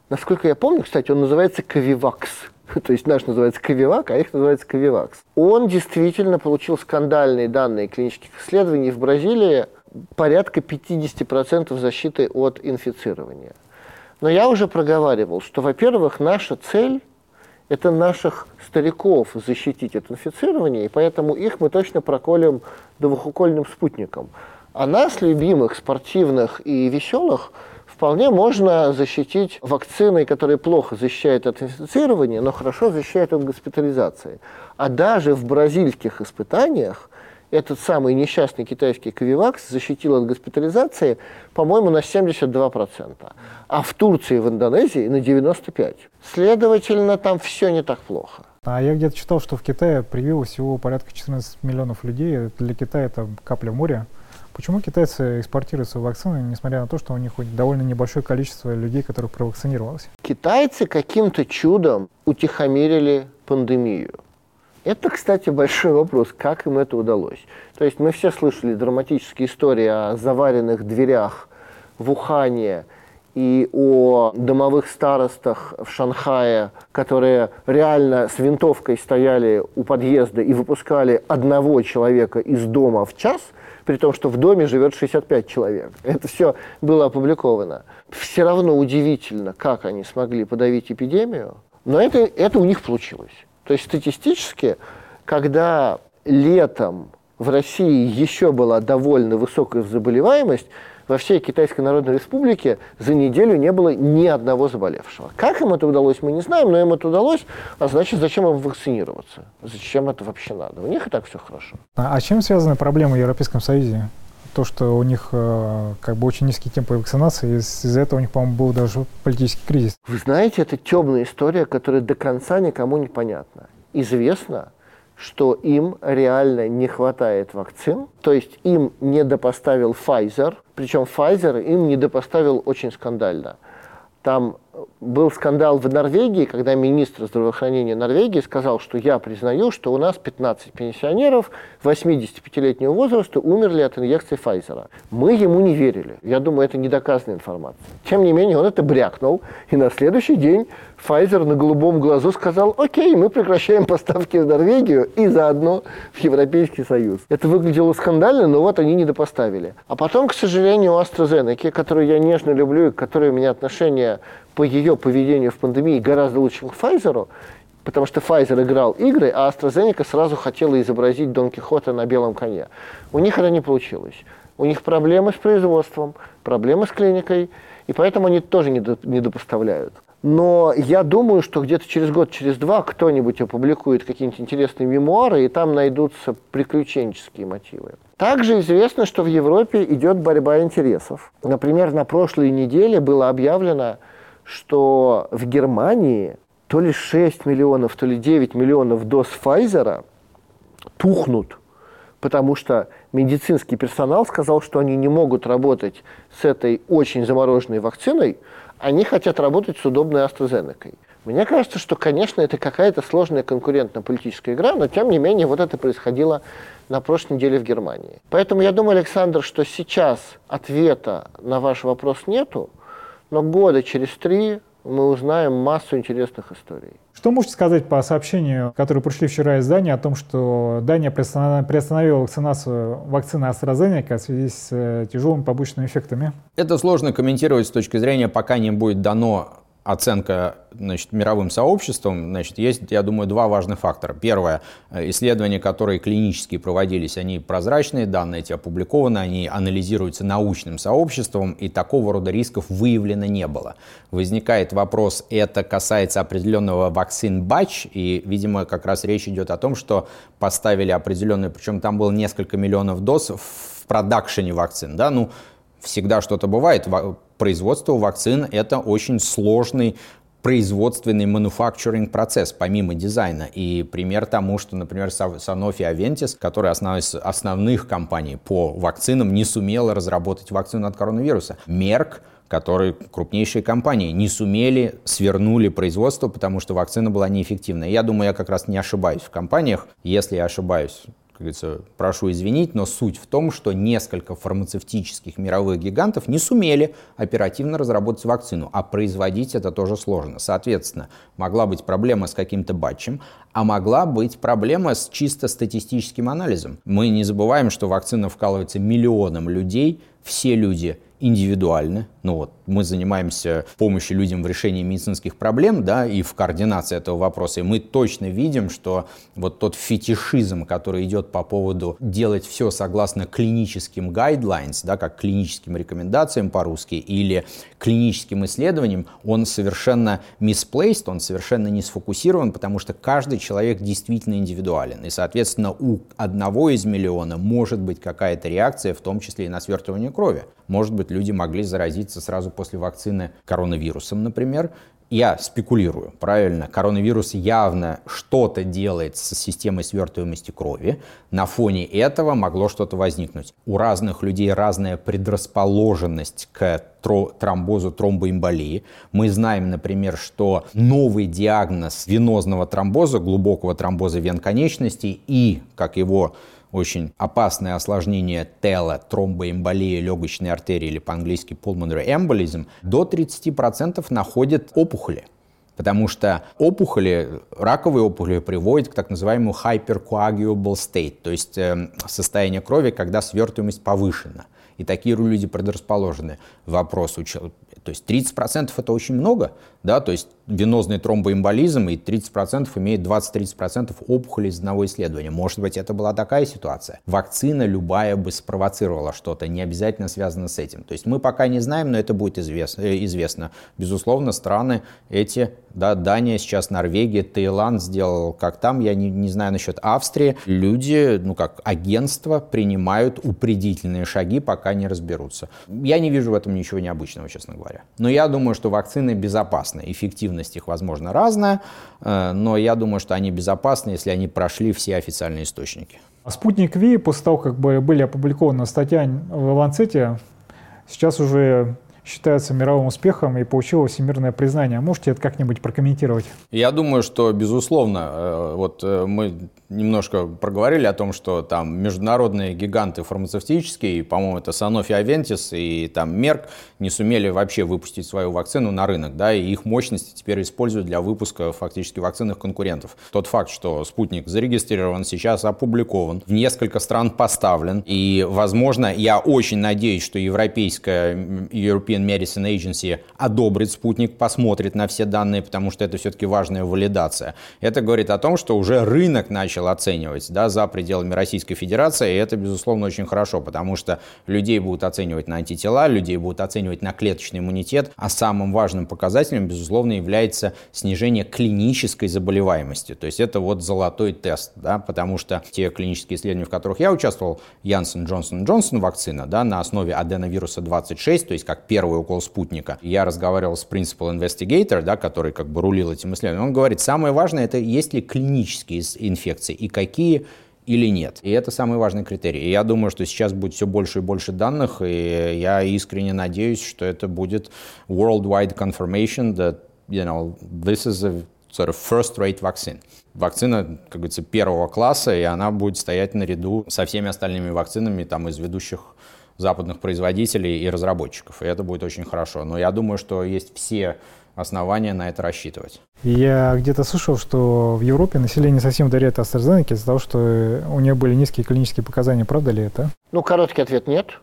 насколько я помню, кстати, он называется Ковивакс. то есть наш называется Ковивак, а их называется Ковивакс. Он действительно получил скандальные данные клинических исследований в Бразилии порядка 50% защиты от инфицирования. Но я уже проговаривал, что, во-первых, наша цель – это наших стариков защитить от инфицирования, и поэтому их мы точно проколем двухукольным спутником. А нас, любимых, спортивных и веселых, вполне можно защитить вакциной, которая плохо защищает от инфицирования, но хорошо защищает от госпитализации. А даже в бразильских испытаниях этот самый несчастный китайский Ковивакс защитил от госпитализации, по-моему, на 72%, а в Турции и в Индонезии на 95%. Следовательно, там все не так плохо. А я где-то читал, что в Китае привилось всего порядка 14 миллионов людей. Для Китая это капля в море. Почему китайцы экспортируют свои вакцины, несмотря на то, что у них довольно небольшое количество людей, которых провакцинировалось? Китайцы каким-то чудом утихомирили пандемию. Это, кстати, большой вопрос, как им это удалось. То есть мы все слышали драматические истории о заваренных дверях в Ухане и о домовых старостах в Шанхае, которые реально с винтовкой стояли у подъезда и выпускали одного человека из дома в час, при том, что в доме живет 65 человек. Это все было опубликовано. Все равно удивительно, как они смогли подавить эпидемию, но это, это у них получилось. То есть статистически, когда летом в России еще была довольно высокая заболеваемость, во всей Китайской Народной Республике за неделю не было ни одного заболевшего. Как им это удалось, мы не знаем, но им это удалось, а значит, зачем им вакцинироваться? Зачем это вообще надо? У них и так все хорошо. А, а чем связаны проблемы в Европейском Союзе? То, что у них э, как бы очень низкий темп вакцинации, из-за этого у них, по-моему, был даже политический кризис. Вы знаете, это темная история, которая до конца никому не понятна. Известно, что им реально не хватает вакцин, то есть им не допоставил Pfizer, причем Pfizer им не допоставил очень скандально. Там был скандал в Норвегии, когда министр здравоохранения Норвегии сказал, что я признаю, что у нас 15 пенсионеров 85-летнего возраста умерли от инъекции Pfizer. Мы ему не верили. Я думаю, это недоказанная информация. Тем не менее, он это брякнул, и на следующий день Pfizer на голубом глазу сказал, окей, мы прекращаем поставки в Норвегию и заодно в Европейский Союз. Это выглядело скандально, но вот они не допоставили. А потом, к сожалению, у AstraZeneca, которую я нежно люблю и к которой у меня отношения по ее поведению в пандемии гораздо лучше, чем к Pfizer, потому что Pfizer играл игры, а AstraZeneca сразу хотела изобразить Дон Кихота на белом коне. У них это не получилось. У них проблемы с производством, проблемы с клиникой, и поэтому они тоже не, до, не допоставляют. Но я думаю, что где-то через год, через два кто-нибудь опубликует какие-нибудь интересные мемуары, и там найдутся приключенческие мотивы. Также известно, что в Европе идет борьба интересов. Например, на прошлой неделе было объявлено, что в Германии то ли 6 миллионов, то ли 9 миллионов доз Pfizer тухнут, потому что медицинский персонал сказал, что они не могут работать с этой очень замороженной вакциной, они хотят работать с удобной AstraZeneca. Мне кажется, что, конечно, это какая-то сложная конкурентно-политическая игра, но, тем не менее, вот это происходило на прошлой неделе в Германии. Поэтому я думаю, Александр, что сейчас ответа на ваш вопрос нету, но года через три мы узнаем массу интересных историй. Что можете сказать по сообщению, которые пришли вчера из Дании, о том, что Дания приостановила вакцинацию вакцины AstraZeneca в связи с э, тяжелыми побочными эффектами? Это сложно комментировать с точки зрения, пока не будет дано оценка значит, мировым сообществом, значит, есть, я думаю, два важных фактора. Первое, э, исследования, которые клинически проводились, они прозрачные, данные эти опубликованы, они анализируются научным сообществом, и такого рода рисков выявлено не было. Возникает вопрос, это касается определенного вакцин батч, и, видимо, как раз речь идет о том, что поставили определенную, причем там было несколько миллионов доз в продакшене вакцин, да, ну, всегда что-то бывает. Производство вакцин – это очень сложный производственный manufacturing процесс, помимо дизайна. И пример тому, что, например, Sanofi Aventis, которая одна из основных компаний по вакцинам, не сумела разработать вакцину от коронавируса. Merck которые крупнейшие компании не сумели, свернули производство, потому что вакцина была неэффективна. Я думаю, я как раз не ошибаюсь в компаниях. Если я ошибаюсь, говорится, прошу извинить, но суть в том, что несколько фармацевтических мировых гигантов не сумели оперативно разработать вакцину, а производить это тоже сложно. Соответственно, могла быть проблема с каким-то батчем, а могла быть проблема с чисто статистическим анализом. Мы не забываем, что вакцина вкалывается миллионам людей, все люди индивидуальны. Ну вот, мы занимаемся помощью людям в решении медицинских проблем, да, и в координации этого вопроса. И мы точно видим, что вот тот фетишизм, который идет по поводу делать все согласно клиническим guidelines, да, как клиническим рекомендациям по-русски, или клиническим исследованиям, он совершенно misplaced, он совершенно не сфокусирован, потому что каждый человек действительно индивидуален. И, соответственно, у одного из миллиона может быть какая-то реакция, в том числе и на свертывание крови. Может быть, люди могли заразиться сразу после вакцины коронавирусом, например. Я спекулирую, правильно? Коронавирус явно что-то делает с системой свертываемости крови. На фоне этого могло что-то возникнуть. У разных людей разная предрасположенность к тромбозу, тромбоэмболии. Мы знаем, например, что новый диагноз венозного тромбоза, глубокого тромбоза вен конечностей и, как его очень опасное осложнение тела, тромбоэмболия легочной артерии или по-английски pulmonary embolism, до 30% находят опухоли. Потому что опухоли, раковые опухоли приводят к так называемому hypercoagulable state, то есть э, состояние крови, когда свертываемость повышена. И такие люди предрасположены. Вопрос у человека, то есть 30% это очень много, да, то есть венозный тромбоэмболизм и 30% имеет 20-30% опухолей из одного исследования. Может быть, это была такая ситуация. Вакцина любая бы спровоцировала что-то, не обязательно связано с этим. То есть мы пока не знаем, но это будет известно. Э, известно. Безусловно, страны эти, да, Дания, сейчас Норвегия, Таиланд сделал, как там, я не, не знаю насчет Австрии. Люди, ну как агентства, принимают упредительные шаги, пока не разберутся. Я не вижу в этом ничего необычного, честно говоря. Но я думаю, что вакцины безопасны. Эффективность их, возможно, разная, э, но я думаю, что они безопасны, если они прошли все официальные источники. Спутник Ви, после того, как были опубликована статья в Ланцете, сейчас уже считается мировым успехом и получила всемирное признание. Можете это как-нибудь прокомментировать? Я думаю, что, безусловно, э, вот э, мы немножко проговорили о том, что там международные гиганты фармацевтические, по-моему, это Sanofi Aventis и там Merck, не сумели вообще выпустить свою вакцину на рынок, да, и их мощности теперь используют для выпуска фактически вакцинных конкурентов. Тот факт, что спутник зарегистрирован, сейчас опубликован, в несколько стран поставлен, и, возможно, я очень надеюсь, что европейская European Medicine Agency одобрит спутник, посмотрит на все данные, потому что это все-таки важная валидация. Это говорит о том, что уже рынок начал оценивать да, за пределами Российской Федерации, и это, безусловно, очень хорошо, потому что людей будут оценивать на антитела, людей будут оценивать на клеточный иммунитет, а самым важным показателем, безусловно, является снижение клинической заболеваемости. То есть это вот золотой тест, да, потому что те клинические исследования, в которых я участвовал, Янсен Джонсон Джонсон вакцина, да, на основе аденовируса 26, то есть как первый укол спутника. Я разговаривал с Principal Investigator, да, который как бы рулил этим исследованием. Он говорит, самое важное, это есть ли клинические инфекции и какие или нет. И это самый важный критерий. И я думаю, что сейчас будет все больше и больше данных, и я искренне надеюсь, что это будет worldwide confirmation that, you know, this is a sort of first-rate vaccine. Вакцина, как говорится, первого класса, и она будет стоять наряду со всеми остальными вакцинами там, из ведущих западных производителей и разработчиков, и это будет очень хорошо. Но я думаю, что есть все основания на это рассчитывать. Я где-то слышал, что в Европе население совсем доверяет AstraZeneca из-за того, что у нее были низкие клинические показания. Правда ли это? Ну, короткий ответ – нет.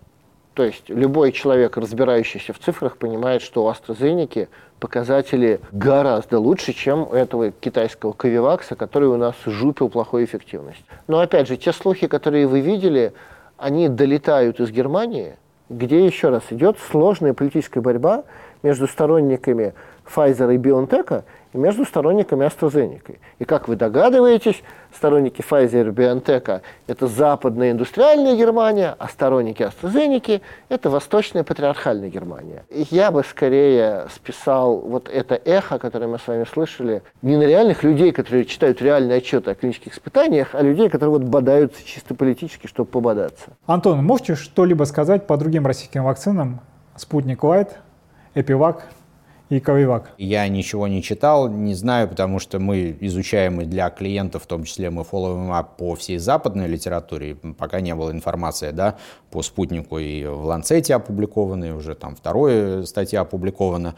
То есть любой человек, разбирающийся в цифрах, понимает, что у AstraZeneca показатели гораздо лучше, чем у этого китайского Ковивакса, который у нас жупил плохую эффективность. Но опять же, те слухи, которые вы видели, они долетают из Германии, где еще раз идет сложная политическая борьба между сторонниками Pfizer и BioNTech и между сторонниками AstraZeneca. И как вы догадываетесь, сторонники Pfizer и BioNTech – это западная индустриальная Германия, а сторонники AstraZeneca – это восточная патриархальная Германия. И я бы скорее списал вот это эхо, которое мы с вами слышали, не на реальных людей, которые читают реальные отчеты о клинических испытаниях, а людей, которые вот бодаются чисто политически, чтобы пободаться. Антон, можете что-либо сказать по другим российским вакцинам? Спутник Лайт, Эпивак и Ковивак? Я ничего не читал, не знаю, потому что мы изучаем и для клиентов, в том числе мы follow им по всей западной литературе, пока не было информации, да, по спутнику и в Lancet е опубликованы, уже там вторая статья опубликована.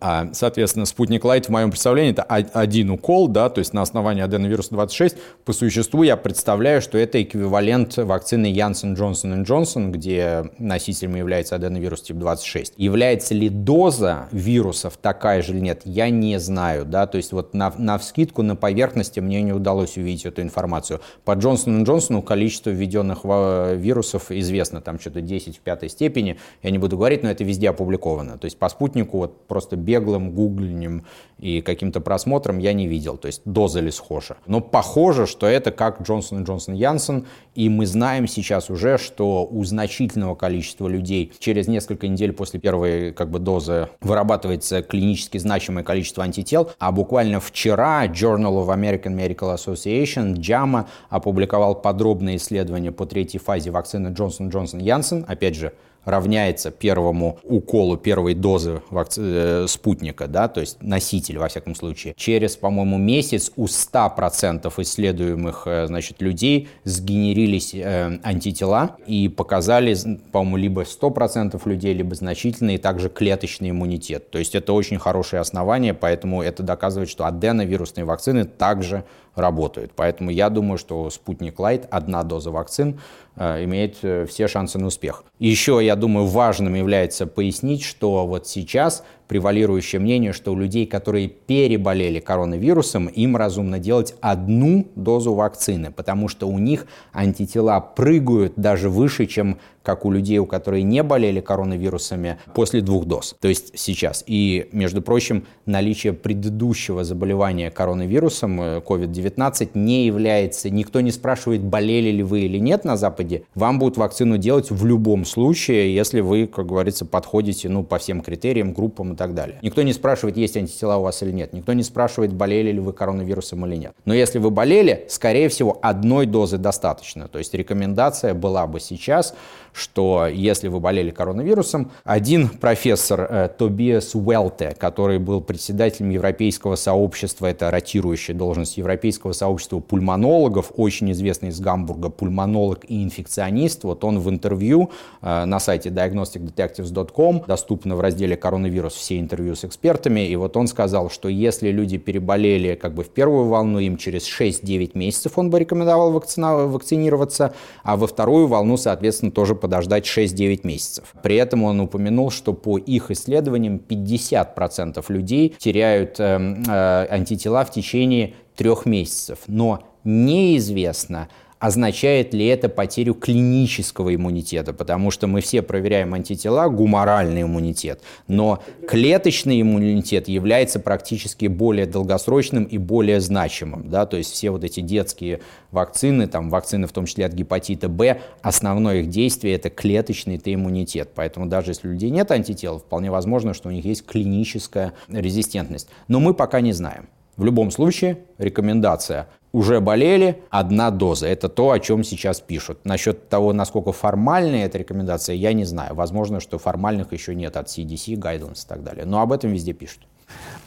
А, соответственно, спутник Лайт в моем представлении это один укол, да, то есть на основании аденовируса 26. По существу я представляю, что это эквивалент вакцины Janssen Johnson Johnson, где носителем является аденовирус тип 26. Является ли доза вирусов такая же или нет, я не знаю, да, то есть вот на, на вскидку, на поверхности мне не удалось увидеть эту информацию. По Джонсону Джонсону количество введенных вирусов известно, там что-то 10 в пятой степени, я не буду говорить, но это везде опубликовано. То есть по спутнику вот просто беглым гуглением и каким-то просмотром я не видел. То есть доза ли схожа. Но похоже, что это как Джонсон и Джонсон Янсен. И мы знаем сейчас уже, что у значительного количества людей через несколько недель после первой как бы, дозы вырабатывается клинически значимое количество антител. А буквально вчера Journal of American Medical Association, JAMA, опубликовал подробное исследование по третьей фазе вакцины Джонсон Джонсон Янсен. Опять же, равняется первому уколу первой дозы вакци... Э, спутника, да, то есть носитель, во всяком случае. Через, по-моему, месяц у 100% исследуемых, э, значит, людей сгенерились э, антитела и показали, по-моему, либо 100% людей, либо значительный, также клеточный иммунитет. То есть это очень хорошее основание, поэтому это доказывает, что аденовирусные вакцины также работают. Поэтому я думаю, что спутник Лайт, одна доза вакцин, Э, имеет э, все шансы на успех. Еще, я думаю, важным является пояснить, что вот сейчас превалирующее мнение, что у людей, которые переболели коронавирусом, им разумно делать одну дозу вакцины, потому что у них антитела прыгают даже выше, чем как у людей, у которых не болели коронавирусами после двух доз. То есть сейчас. И, между прочим, наличие предыдущего заболевания коронавирусом COVID-19 э, не является, никто не спрашивает, болели ли вы или нет на Западе. Вам будут вакцину делать в любом случае, если вы, как говорится, подходите ну, по всем критериям, группам и так далее. Никто не спрашивает, есть антитела у вас или нет. Никто не спрашивает, болели ли вы коронавирусом или нет. Но если вы болели, скорее всего, одной дозы достаточно. То есть рекомендация была бы сейчас, что если вы болели коронавирусом, один профессор э, Тобиас Уэлте, который был председателем Европейского сообщества, это ротирующая должность Европейского сообщества пульмонологов, очень известный из Гамбурга пульмонолог и инфекционист, вот он в интервью э, на сайте diagnosticdetectives.com, доступно в разделе «Коронавирус» все интервью с экспертами, и вот он сказал, что если люди переболели как бы в первую волну, им через 6-9 месяцев он бы рекомендовал вакцина- вакцинироваться, а во вторую волну, соответственно, тоже подождать 6-9 месяцев. При этом он упомянул, что по их исследованиям 50% людей теряют э, э, антитела в течение трех месяцев. Но неизвестно, означает ли это потерю клинического иммунитета, потому что мы все проверяем антитела, гуморальный иммунитет, но клеточный иммунитет является практически более долгосрочным и более значимым, да, то есть все вот эти детские вакцины, там вакцины в том числе от гепатита Б, основное их действие это клеточный иммунитет, поэтому даже если у людей нет антител, вполне возможно, что у них есть клиническая резистентность, но мы пока не знаем. В любом случае, рекомендация уже болели, одна доза. Это то, о чем сейчас пишут. Насчет того, насколько формальная эта рекомендация, я не знаю. Возможно, что формальных еще нет от CDC, Guidelines и так далее. Но об этом везде пишут.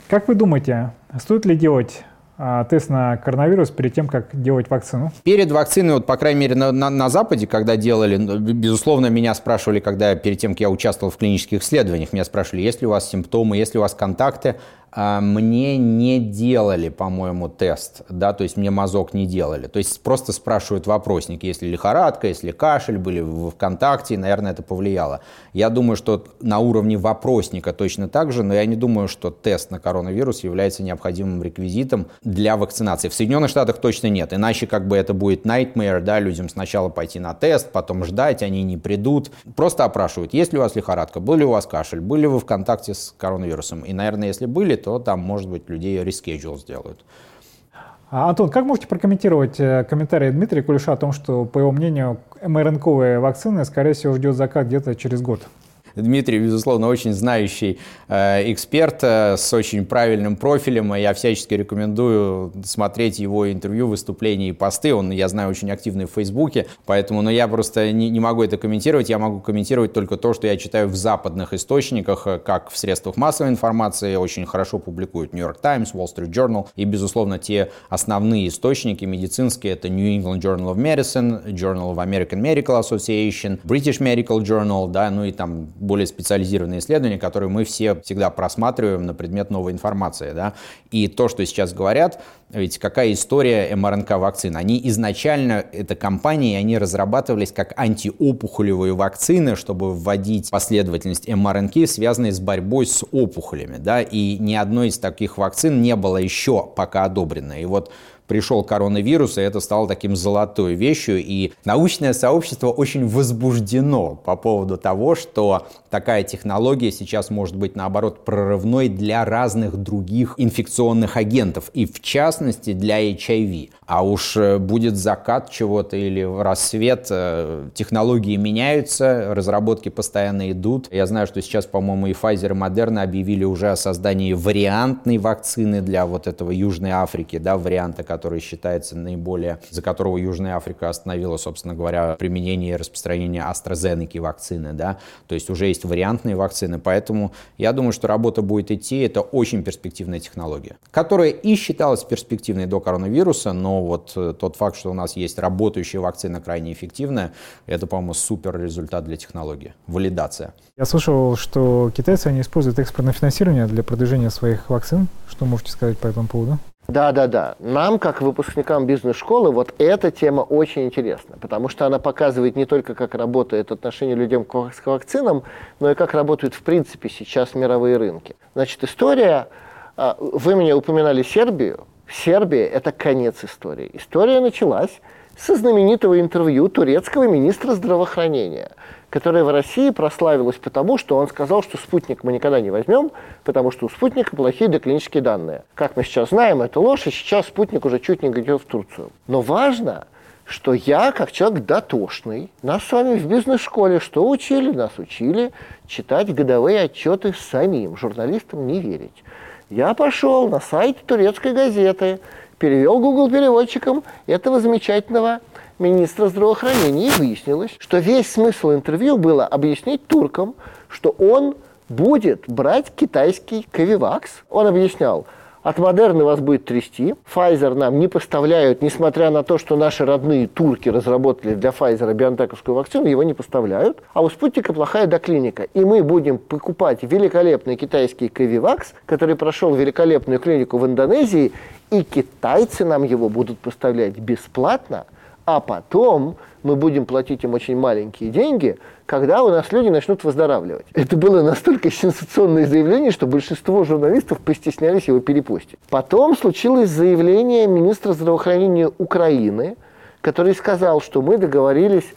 Как вы думаете, стоит ли делать тест на коронавирус перед тем, как делать вакцину? Перед вакциной, вот, по крайней мере, на, на, на Западе, когда делали, ну, безусловно, меня спрашивали, когда перед тем, как я участвовал в клинических исследованиях, меня спрашивали, есть ли у вас симптомы, есть ли у вас контакты. А, мне не делали, по-моему, тест, да, то есть мне мазок не делали. То есть просто спрашивают вопросник, если лихорадка, если кашель, были в ВКонтакте, и, наверное, это повлияло. Я думаю, что на уровне вопросника точно так же, но я не думаю, что тест на коронавирус является необходимым реквизитом для вакцинации. В Соединенных Штатах точно нет, иначе как бы это будет nightmare, да, людям сначала пойти на тест, потом ждать, они не придут. Просто опрашивают, есть ли у вас лихорадка, был ли у вас кашель, были вы в контакте с коронавирусом. И, наверное, если были, то там, может быть, людей рескеджул сделают. А, Антон, как можете прокомментировать э, комментарий Дмитрия Кулеша о том, что, по его мнению, МРНКовые вакцины, скорее всего, ждет закат где-то через год? Дмитрий, безусловно, очень знающий э, эксперт э, с очень правильным профилем, я всячески рекомендую смотреть его интервью, выступления и посты. Он, я знаю, очень активный в Фейсбуке, поэтому, но я просто не, не могу это комментировать, я могу комментировать только то, что я читаю в западных источниках, э, как в средствах массовой информации, очень хорошо публикуют York Times, Wall Street Journal, и, безусловно, те основные источники медицинские, это New England Journal of Medicine, Journal of American Medical Association, British Medical Journal, да, ну и там более специализированные исследования, которые мы все всегда просматриваем на предмет новой информации, да. И то, что сейчас говорят, ведь какая история МРНК-вакцин? Они изначально, это компании, они разрабатывались как антиопухолевые вакцины, чтобы вводить последовательность МРНК, связанные с борьбой с опухолями. Да? И ни одной из таких вакцин не было еще пока одобрено. И вот пришел коронавирус, и это стало таким золотой вещью. И научное сообщество очень возбуждено по поводу того, что такая технология сейчас может быть, наоборот, прорывной для разных других инфекционных агентов, и в частности для HIV. А уж э, будет закат чего-то или рассвет, э, технологии меняются, разработки постоянно идут. Я знаю, что сейчас, по-моему, и Pfizer, и Moderna объявили уже о создании вариантной вакцины для вот этого Южной Африки, да, варианта, который считается наиболее, за которого Южная Африка остановила, собственно говоря, применение и распространение AstraZeneca вакцины, да, то есть уже есть вариантные вакцины, поэтому я думаю, что работа будет идти, это очень перспективная технология, которая и считалась перспективной до коронавируса, но вот э, тот факт, что у нас есть работающая вакцина крайне эффективная, это, по-моему, супер результат для технологии, валидация. Я слышал, что китайцы, они используют экспортное финансирование для продвижения своих вакцин. Что можете сказать по этому поводу? Да, да, да. Нам, как выпускникам бизнес-школы, вот эта тема очень интересна, потому что она показывает не только, как работает отношение людей к вакцинам, но и как работают, в принципе, сейчас мировые рынки. Значит, история... А, вы меня упоминали Сербию. Сербия – это конец истории. История началась со знаменитого интервью турецкого министра здравоохранения – которая в России прославилась потому, что он сказал, что спутник мы никогда не возьмем, потому что у спутника плохие доклинические данные. Как мы сейчас знаем, это ложь, и сейчас спутник уже чуть не идет в Турцию. Но важно, что я, как человек дотошный, нас с вами в бизнес-школе что учили? Нас учили читать годовые отчеты самим, журналистам не верить. Я пошел на сайт турецкой газеты, перевел Google переводчиком этого замечательного министра здравоохранения, и выяснилось, что весь смысл интервью было объяснить туркам, что он будет брать китайский Ковивакс. Он объяснял, от Модерны вас будет трясти. Pfizer нам не поставляют, несмотря на то, что наши родные турки разработали для Pfizer бионтековскую вакцину, его не поставляют. А у спутника плохая доклиника. И мы будем покупать великолепный китайский Ковивакс, который прошел великолепную клинику в Индонезии, и китайцы нам его будут поставлять бесплатно – а потом мы будем платить им очень маленькие деньги, когда у нас люди начнут выздоравливать. Это было настолько сенсационное заявление, что большинство журналистов постеснялись его перепостить. Потом случилось заявление министра здравоохранения Украины, который сказал, что мы договорились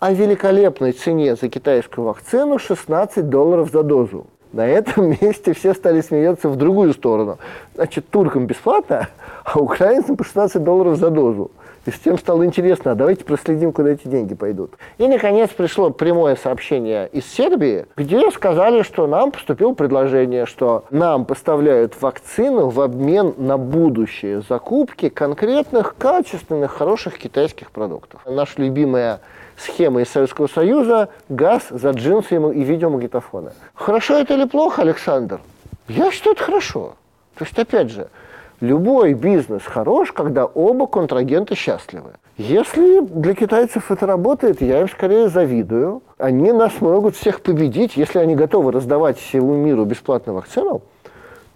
о великолепной цене за китайскую вакцину 16 долларов за дозу. На этом месте все стали смеяться в другую сторону. Значит, туркам бесплатно, а украинцам по 16 долларов за дозу. И всем стало интересно, а давайте проследим, куда эти деньги пойдут. И, наконец, пришло прямое сообщение из Сербии, где сказали, что нам поступило предложение, что нам поставляют вакцину в обмен на будущие закупки конкретных, качественных, хороших китайских продуктов. Наша любимая схема из Советского Союза – газ за джинсы и видеомагнитофоны. Хорошо это или плохо, Александр? Я считаю, это хорошо. То есть, опять же, Любой бизнес хорош, когда оба контрагента счастливы. Если для китайцев это работает, я им скорее завидую. Они нас могут всех победить, если они готовы раздавать всему миру бесплатно вакцину.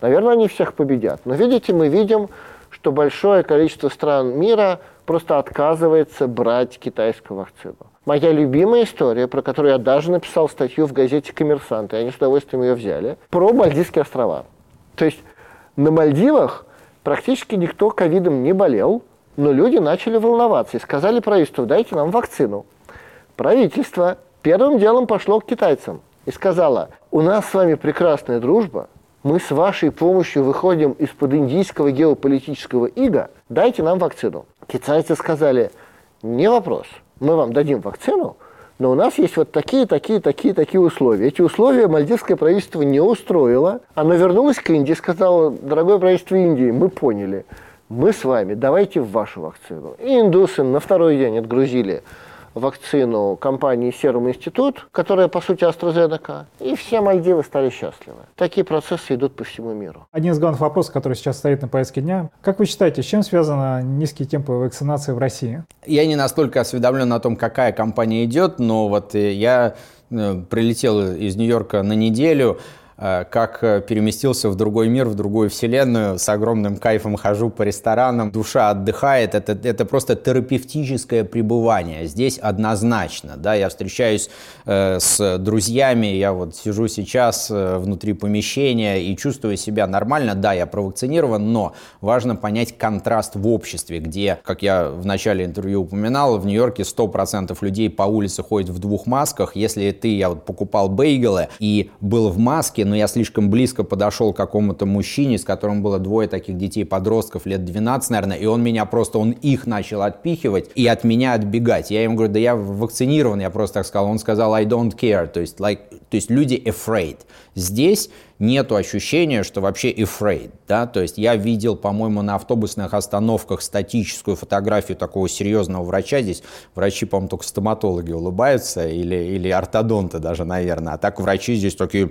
Наверное, они всех победят. Но видите, мы видим, что большое количество стран мира просто отказывается брать китайскую вакцину. Моя любимая история, про которую я даже написал статью в газете «Коммерсант», и они с удовольствием ее взяли, про Мальдивские острова. То есть на Мальдивах практически никто ковидом не болел, но люди начали волноваться и сказали правительству, дайте нам вакцину. Правительство первым делом пошло к китайцам и сказало, у нас с вами прекрасная дружба, мы с вашей помощью выходим из-под индийского геополитического ига, дайте нам вакцину. Китайцы сказали, не вопрос, мы вам дадим вакцину, но у нас есть вот такие, такие, такие, такие условия. Эти условия мальдивское правительство не устроило. Оно вернулось к Индии и сказало, дорогое правительство Индии, мы поняли, мы с вами, давайте в вашу вакцину. И индусы на второй день отгрузили вакцину компании Serum Institute, которая, по сути, AstraZeneca, и все Мальдивы стали счастливы. Такие процессы идут по всему миру. Один из главных вопросов, который сейчас стоит на повестке дня. Как вы считаете, с чем связаны низкие темпы вакцинации в России? Я не настолько осведомлен о том, какая компания идет, но вот э, я э, прилетел из Нью-Йорка на неделю, как э, переместился в другой мир, в другую вселенную, с огромным кайфом хожу по ресторанам, душа отдыхает, это, это просто терапевтическое пребывание. Здесь однозначно, да, я встречаюсь э, с друзьями, я вот сижу сейчас э, внутри помещения и чувствую себя нормально, да, я провакцинирован, но важно понять контраст в обществе, где, как я в начале интервью упоминал, в Нью-Йорке 100% людей по улице ходят в двух масках, если ты, я вот покупал бейгелы и был в маске, но я слишком близко подошел к какому-то мужчине, с которым было двое таких детей-подростков, лет 12, наверное, и он меня просто, он их начал отпихивать и от меня отбегать. Я ему говорю, да я вакцинирован, я просто так сказал. Он сказал, I don't care, то есть, like, то есть люди afraid. Здесь нету ощущения, что вообще afraid, да, то есть я видел, по-моему, на автобусных остановках статическую фотографию такого серьезного врача, здесь врачи, по-моему, только стоматологи улыбаются или, или ортодонты даже, наверное, а так врачи здесь такие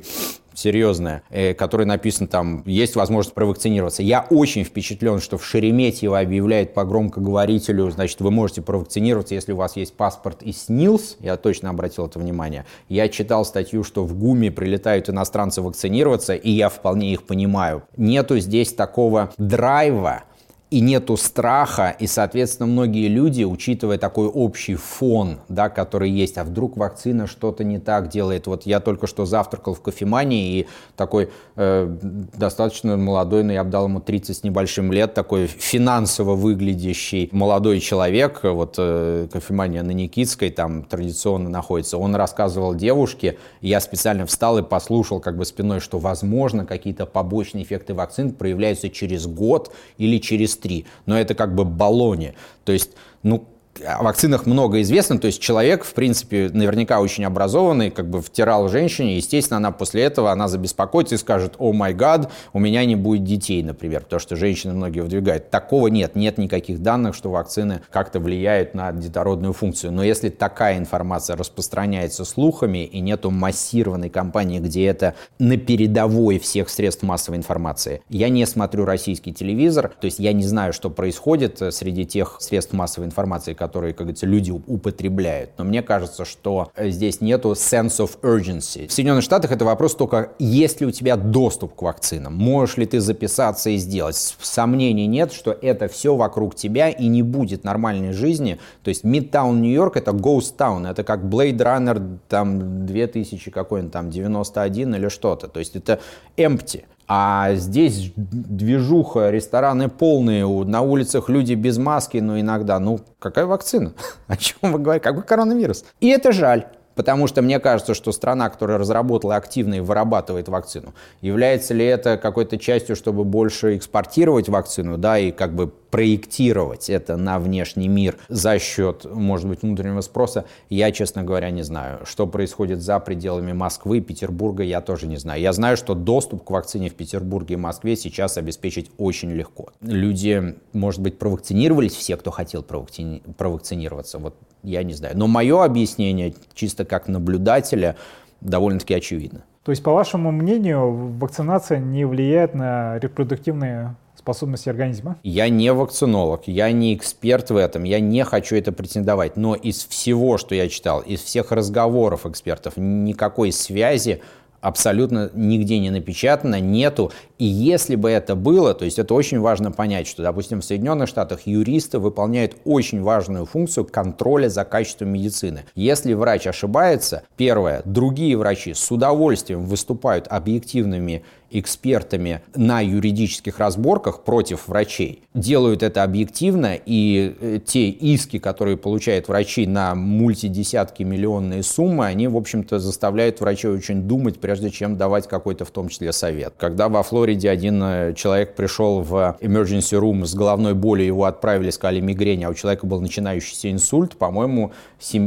серьезная, э, которой написано там, есть возможность провакцинироваться. Я очень впечатлен, что в Шереметьево объявляет по громкоговорителю, значит, вы можете провакцинироваться, если у вас есть паспорт и СНИЛС, я точно обратил это внимание. Я читал статью, что в ГУМе прилетают иностранцы вакцинироваться, и я вполне их понимаю. Нету здесь такого драйва, и нету страха, и, соответственно, многие люди, учитывая такой общий фон, да, который есть, а вдруг вакцина что-то не так делает. Вот я только что завтракал в кофемании, и такой э, достаточно молодой, но я бы дал ему 30 с небольшим лет, такой финансово выглядящий молодой человек, вот э, кофемания на Никитской, там традиционно находится, он рассказывал девушке, я специально встал и послушал как бы спиной, что, возможно, какие-то побочные эффекты вакцин проявляются через год или через 3. Но это как бы баллоне. То есть, ну, о вакцинах много известно, то есть человек, в принципе, наверняка очень образованный, как бы втирал женщине, естественно, она после этого, она забеспокоится и скажет, о май гад, у меня не будет детей, например, то, что женщины многие выдвигают. Такого нет, нет никаких данных, что вакцины как-то влияют на детородную функцию. Но если такая информация распространяется слухами и нету массированной кампании, где это на передовой всех средств массовой информации, я не смотрю российский телевизор, то есть я не знаю, что происходит среди тех средств массовой информации, которые, как говорится, люди употребляют. Но мне кажется, что здесь нету sense of urgency. В Соединенных Штатах это вопрос только, есть ли у тебя доступ к вакцинам, можешь ли ты записаться и сделать. Сомнений нет, что это все вокруг тебя и не будет нормальной жизни. То есть Midtown Нью-Йорк это ghost town, это как Blade Runner там 2000 какой-нибудь там 91 или что-то. То есть это empty. А здесь движуха, рестораны полные, на улицах люди без маски, но иногда, ну, какая вакцина? О чем вы говорите? Какой коронавирус? И это жаль. Потому что мне кажется, что страна, которая разработала активно и вырабатывает вакцину, является ли это какой-то частью, чтобы больше экспортировать вакцину, да, и как бы проектировать это на внешний мир за счет, может быть, внутреннего спроса, я, честно говоря, не знаю. Что происходит за пределами Москвы, Петербурга, я тоже не знаю. Я знаю, что доступ к вакцине в Петербурге и Москве сейчас обеспечить очень легко. Люди, может быть, провакцинировались, все, кто хотел провакцини... провакцинироваться. Вот я не знаю. Но мое объяснение, чисто как наблюдателя, довольно-таки очевидно. То есть, по вашему мнению, вакцинация не влияет на репродуктивные способности организма? Я не вакцинолог, я не эксперт в этом, я не хочу это претендовать. Но из всего, что я читал, из всех разговоров экспертов, никакой связи абсолютно нигде не напечатано, нету. И если бы это было, то есть это очень важно понять, что, допустим, в Соединенных Штатах юристы выполняют очень важную функцию контроля за качеством медицины. Если врач ошибается, первое, другие врачи с удовольствием выступают объективными экспертами на юридических разборках против врачей. Делают это объективно, и э, те иски, которые получают врачи на мультидесятки миллионные суммы, они, в общем-то, заставляют врачей очень думать, прежде чем давать какой-то в том числе совет. Когда во Флориде один э, человек пришел в emergency room с головной болью, его отправили, сказали мигрень, а у человека был начинающийся инсульт, по-моему, и,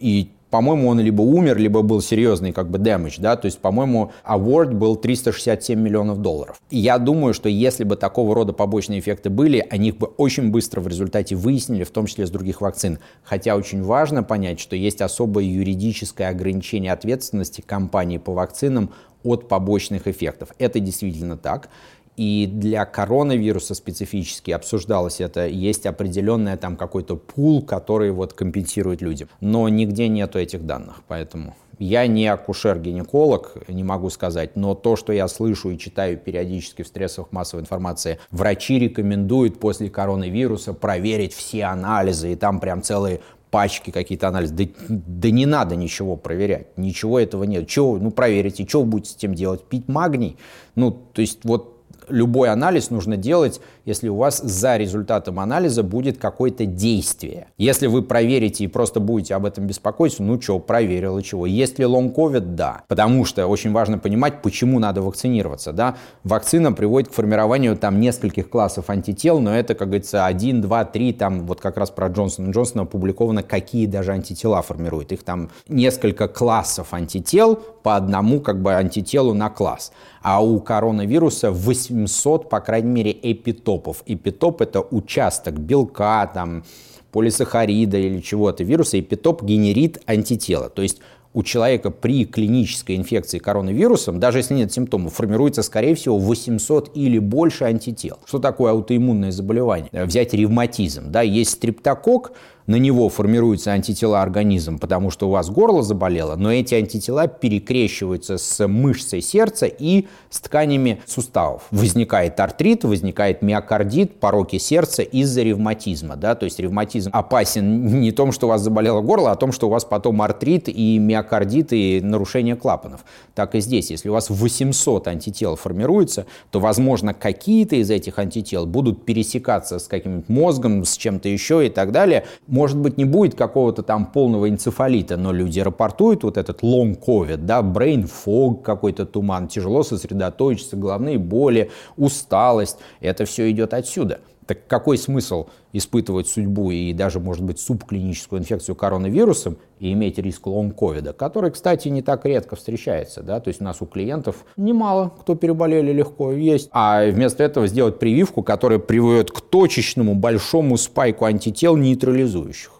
и по-моему, он либо умер, либо был серьезный как бы damage, да, то есть, по-моему, award был 367 миллионов долларов. И я думаю, что если бы такого рода побочные эффекты были, они бы очень быстро в результате выяснили, в том числе с других вакцин. Хотя очень важно понять, что есть особое юридическое ограничение ответственности компании по вакцинам от побочных эффектов. Это действительно так. И для коронавируса специфически обсуждалось это. Есть определенный там какой-то пул, который вот компенсирует людям. Но нигде нету этих данных, поэтому... Я не акушер-гинеколог, не могу сказать, но то, что я слышу и читаю периодически в стрессовых массовой информации, врачи рекомендуют после коронавируса проверить все анализы, и там прям целые пачки какие-то анализы. Да, да не надо ничего проверять, ничего этого нет. Чего, ну проверите, что вы будете с этим делать? Пить магний? Ну, то есть вот любой анализ нужно делать, если у вас за результатом анализа будет какое-то действие. Если вы проверите и просто будете об этом беспокоиться, ну что, проверил и чего. Есть ли long COVID? Да. Потому что очень важно понимать, почему надо вакцинироваться. Да? Вакцина приводит к формированию там нескольких классов антител, но это, как говорится, один, два, три, там вот как раз про Джонсона Джонсона опубликовано, какие даже антитела формируют. Их там несколько классов антител по одному как бы антителу на класс а у коронавируса 800, по крайней мере, эпитопов. Эпитоп — это участок белка, там, полисахарида или чего-то вируса, эпитоп генерит антитела. То есть у человека при клинической инфекции коронавирусом, даже если нет симптомов, формируется, скорее всего, 800 или больше антител. Что такое аутоиммунное заболевание? Взять ревматизм. Да, есть стрептокок, на него формируются антитела организм, потому что у вас горло заболело, но эти антитела перекрещиваются с мышцей сердца и с тканями суставов. Возникает артрит, возникает миокардит, пороки сердца из-за ревматизма. Да? То есть ревматизм опасен не том, что у вас заболело горло, а том, что у вас потом артрит и миокардит и нарушение клапанов. Так и здесь. Если у вас 800 антител формируется, то, возможно, какие-то из этих антител будут пересекаться с каким-нибудь мозгом, с чем-то еще и так далее может быть, не будет какого-то там полного энцефалита, но люди рапортуют вот этот long COVID, да, brain fog, какой-то туман, тяжело сосредоточиться, головные боли, усталость. Это все идет отсюда. Так какой смысл испытывать судьбу и даже, может быть, субклиническую инфекцию коронавирусом и иметь риск лонг-ковида, который, кстати, не так редко встречается. Да? То есть у нас у клиентов немало, кто переболели легко, есть. А вместо этого сделать прививку, которая приводит к точечному большому спайку антител нейтрализующих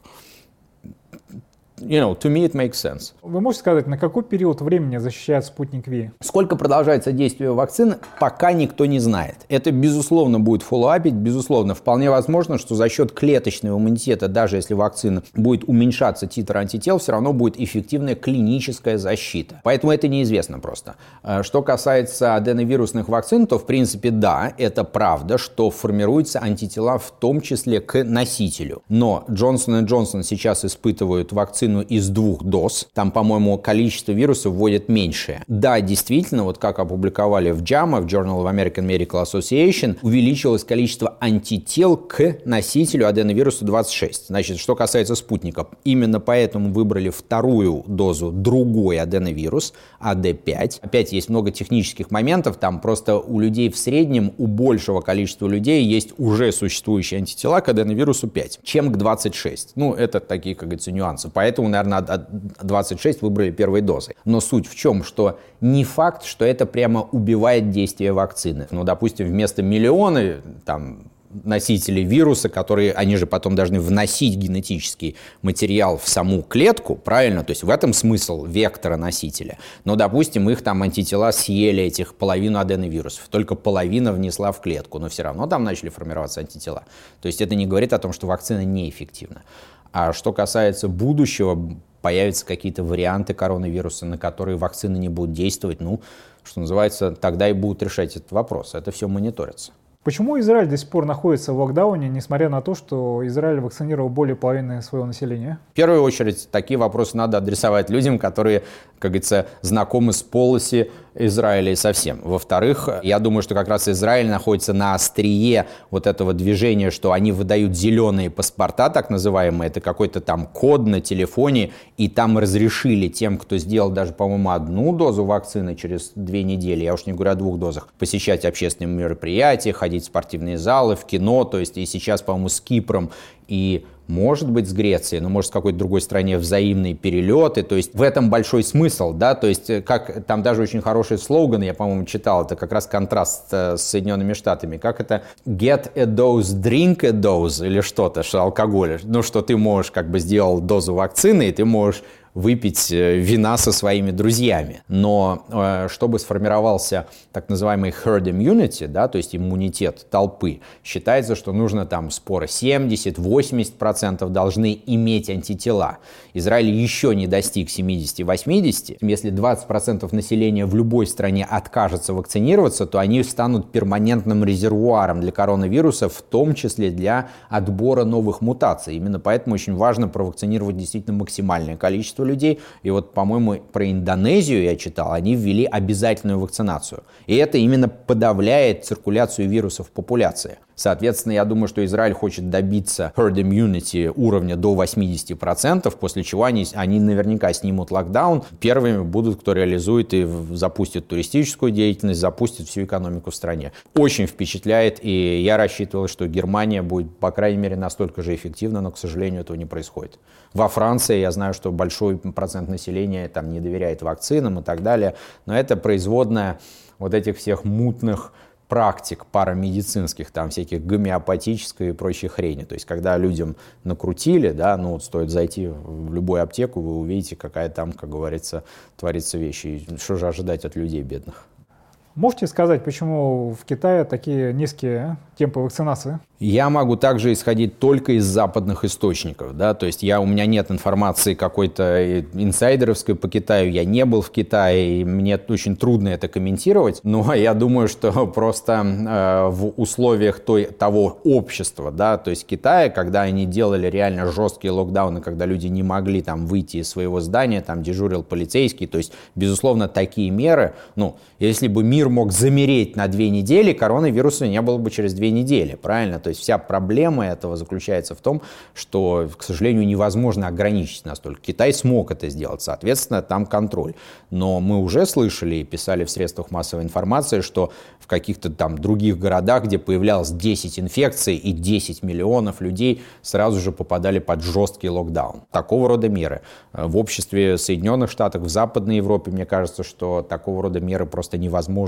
you know, to me it makes sense. Вы можете сказать, на какой период времени защищает спутник Ви? Сколько продолжается действие вакцины, пока никто не знает. Это, безусловно, будет фоллоуапить, безусловно. Вполне возможно, что за счет клеточного иммунитета, даже если вакцина будет уменьшаться титр антител, все равно будет эффективная клиническая защита. Поэтому это неизвестно просто. Э, что касается аденовирусных вакцин, то, в принципе, да, это правда, что формируются антитела в том числе к носителю. Но Джонсон и Джонсон сейчас испытывают вакцину вакцину из двух доз. Там, по-моему, количество вирусов вводят меньшее. Да, действительно, вот как опубликовали в JAMA, в Journal of American Medical Association, увеличилось количество антител к носителю аденовируса 26. Значит, что касается спутника, именно поэтому выбрали вторую дозу другой аденовирус, AD5. Опять есть много технических моментов, там просто у людей в среднем, у большего количества людей есть уже существующие антитела к аденовирусу 5, чем к 26. Ну, это такие, как говорится, нюансы. Поэтому поэтому, наверное, 26 выбрали первой дозой. Но суть в чем, что не факт, что это прямо убивает действие вакцины. Ну, допустим, вместо миллиона там, носителей вируса, которые, они же потом должны вносить генетический материал в саму клетку, правильно? То есть в этом смысл вектора носителя. Но, допустим, их там антитела съели, этих половину аденовирусов, только половина внесла в клетку, но все равно там начали формироваться антитела. То есть это не говорит о том, что вакцина неэффективна. А что касается будущего, появятся какие-то варианты коронавируса, на которые вакцины не будут действовать, ну, что называется, тогда и будут решать этот вопрос. Это все мониторится. Почему Израиль до сих пор находится в локдауне, несмотря на то, что Израиль вакцинировал более половины своего населения? В первую очередь, такие вопросы надо адресовать людям, которые, как говорится, знакомы с полоси Израиля и совсем. Во-вторых, я думаю, что как раз Израиль находится на острие вот этого движения, что они выдают зеленые паспорта, так называемые, это какой-то там код на телефоне, и там разрешили тем, кто сделал даже, по-моему, одну дозу вакцины через две недели, я уж не говорю о двух дозах, посещать общественные мероприятия, ходить в спортивные залы, в кино, то есть и сейчас, по-моему, с Кипром и может быть с Грецией, но может с какой-то другой стране взаимные перелеты. То есть в этом большой смысл, да, то есть э, как там даже очень хороший слоган, я, по-моему, читал, это как раз контраст э, с Соединенными Штатами. Как это get a dose, drink a dose или что-то, что алкоголь. Ну, что ты можешь как бы сделал дозу вакцины, и ты можешь выпить э, вина со своими друзьями. Но э, чтобы сформировался так называемый herd immunity, да, то есть иммунитет толпы, считается, что нужно там споры 70-80% должны иметь антитела. Израиль еще не достиг 70-80. Если 20% населения в любой стране откажется вакцинироваться, то они станут перманентным резервуаром для коронавируса, в том числе для отбора новых мутаций. Именно поэтому очень важно провакцинировать действительно максимальное количество людей. И вот, по-моему, про Индонезию я читал, они ввели обязательную вакцинацию. И это именно подавляет циркуляцию вирусов в популяции. Соответственно, я думаю, что Израиль хочет добиться herd immunity уровня до 80%, после чего они, они наверняка снимут локдаун. Первыми будут, кто реализует и запустит туристическую деятельность, запустит всю экономику в стране. Очень впечатляет, и я рассчитывал, что Германия будет, по крайней мере, настолько же эффективна, но, к сожалению, этого не происходит. Во Франции я знаю, что большой процент населения там не доверяет вакцинам и так далее, но это производная вот этих всех мутных практик парамедицинских, там всяких гомеопатической и прочей хрени. То есть, когда людям накрутили, да, ну вот стоит зайти в любую аптеку, вы увидите, какая там, как говорится, творится вещи. И что же ожидать от людей бедных? Можете сказать, почему в Китае такие низкие темпы вакцинации? Я могу также исходить только из западных источников, да, то есть я, у меня нет информации какой-то инсайдеровской по Китаю, я не был в Китае, и мне очень трудно это комментировать, но я думаю, что просто э, в условиях той, того общества, да, то есть Китая, когда они делали реально жесткие локдауны, когда люди не могли там выйти из своего здания, там дежурил полицейский, то есть, безусловно, такие меры, ну, если бы мир мог замереть на две недели, коронавируса не было бы через две недели, правильно? То есть вся проблема этого заключается в том, что, к сожалению, невозможно ограничить настолько. Китай смог это сделать, соответственно, там контроль. Но мы уже слышали и писали в средствах массовой информации, что в каких-то там других городах, где появлялось 10 инфекций и 10 миллионов людей, сразу же попадали под жесткий локдаун. Такого рода меры. В обществе Соединенных Штатов, в Западной Европе, мне кажется, что такого рода меры просто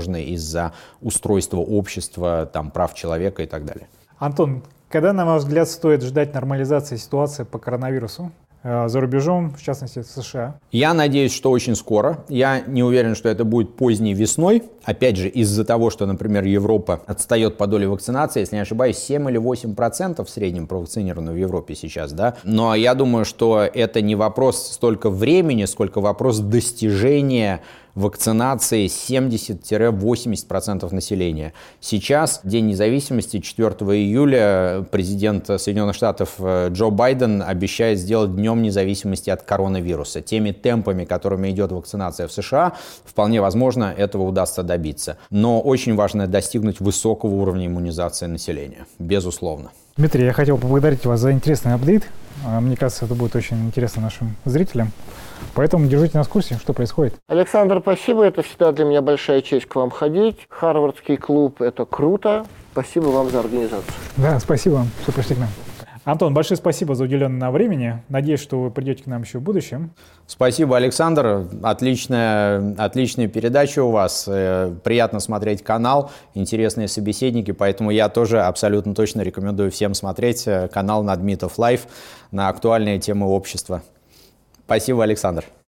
невозможны из-за устройства общества, там, прав человека и так далее. Антон, когда, на ваш взгляд, стоит ждать нормализации ситуации по коронавирусу? Э, за рубежом, в частности, в США? Я надеюсь, что очень скоро. Я не уверен, что это будет поздней весной. Опять же, из-за того, что, например, Европа отстает по доле вакцинации, если не ошибаюсь, 7 или 8 процентов в среднем провакцинировано в Европе сейчас, да. Но я думаю, что это не вопрос столько времени, сколько вопрос достижения вакцинации 70-80% населения. Сейчас, День независимости, 4 июля, президент Соединенных Штатов э, Джо Байден обещает сделать Днем независимости от коронавируса. Теми темпами, которыми идет вакцинация в США, вполне возможно, этого удастся добиться. Но очень важно достигнуть высокого уровня иммунизации населения, безусловно. Дмитрий, я хотел поблагодарить вас за интересный апдейт. А, мне кажется, это будет очень интересно нашим зрителям. Поэтому держите нас в курсе, что происходит. Александр, спасибо. Это всегда для меня большая честь к вам ходить. Харвардский клуб – это круто. Спасибо вам за организацию. Да, спасибо вам, что пришли к нам. Антон, большое спасибо за уделенное времени. Надеюсь, что вы придете к нам еще в будущем. Спасибо, Александр. Отличная, отличная передача у вас. Э, приятно смотреть канал, интересные собеседники, поэтому я тоже абсолютно точно рекомендую всем смотреть э, канал Надмитов Live на актуальные темы общества. Спасибо, Александр.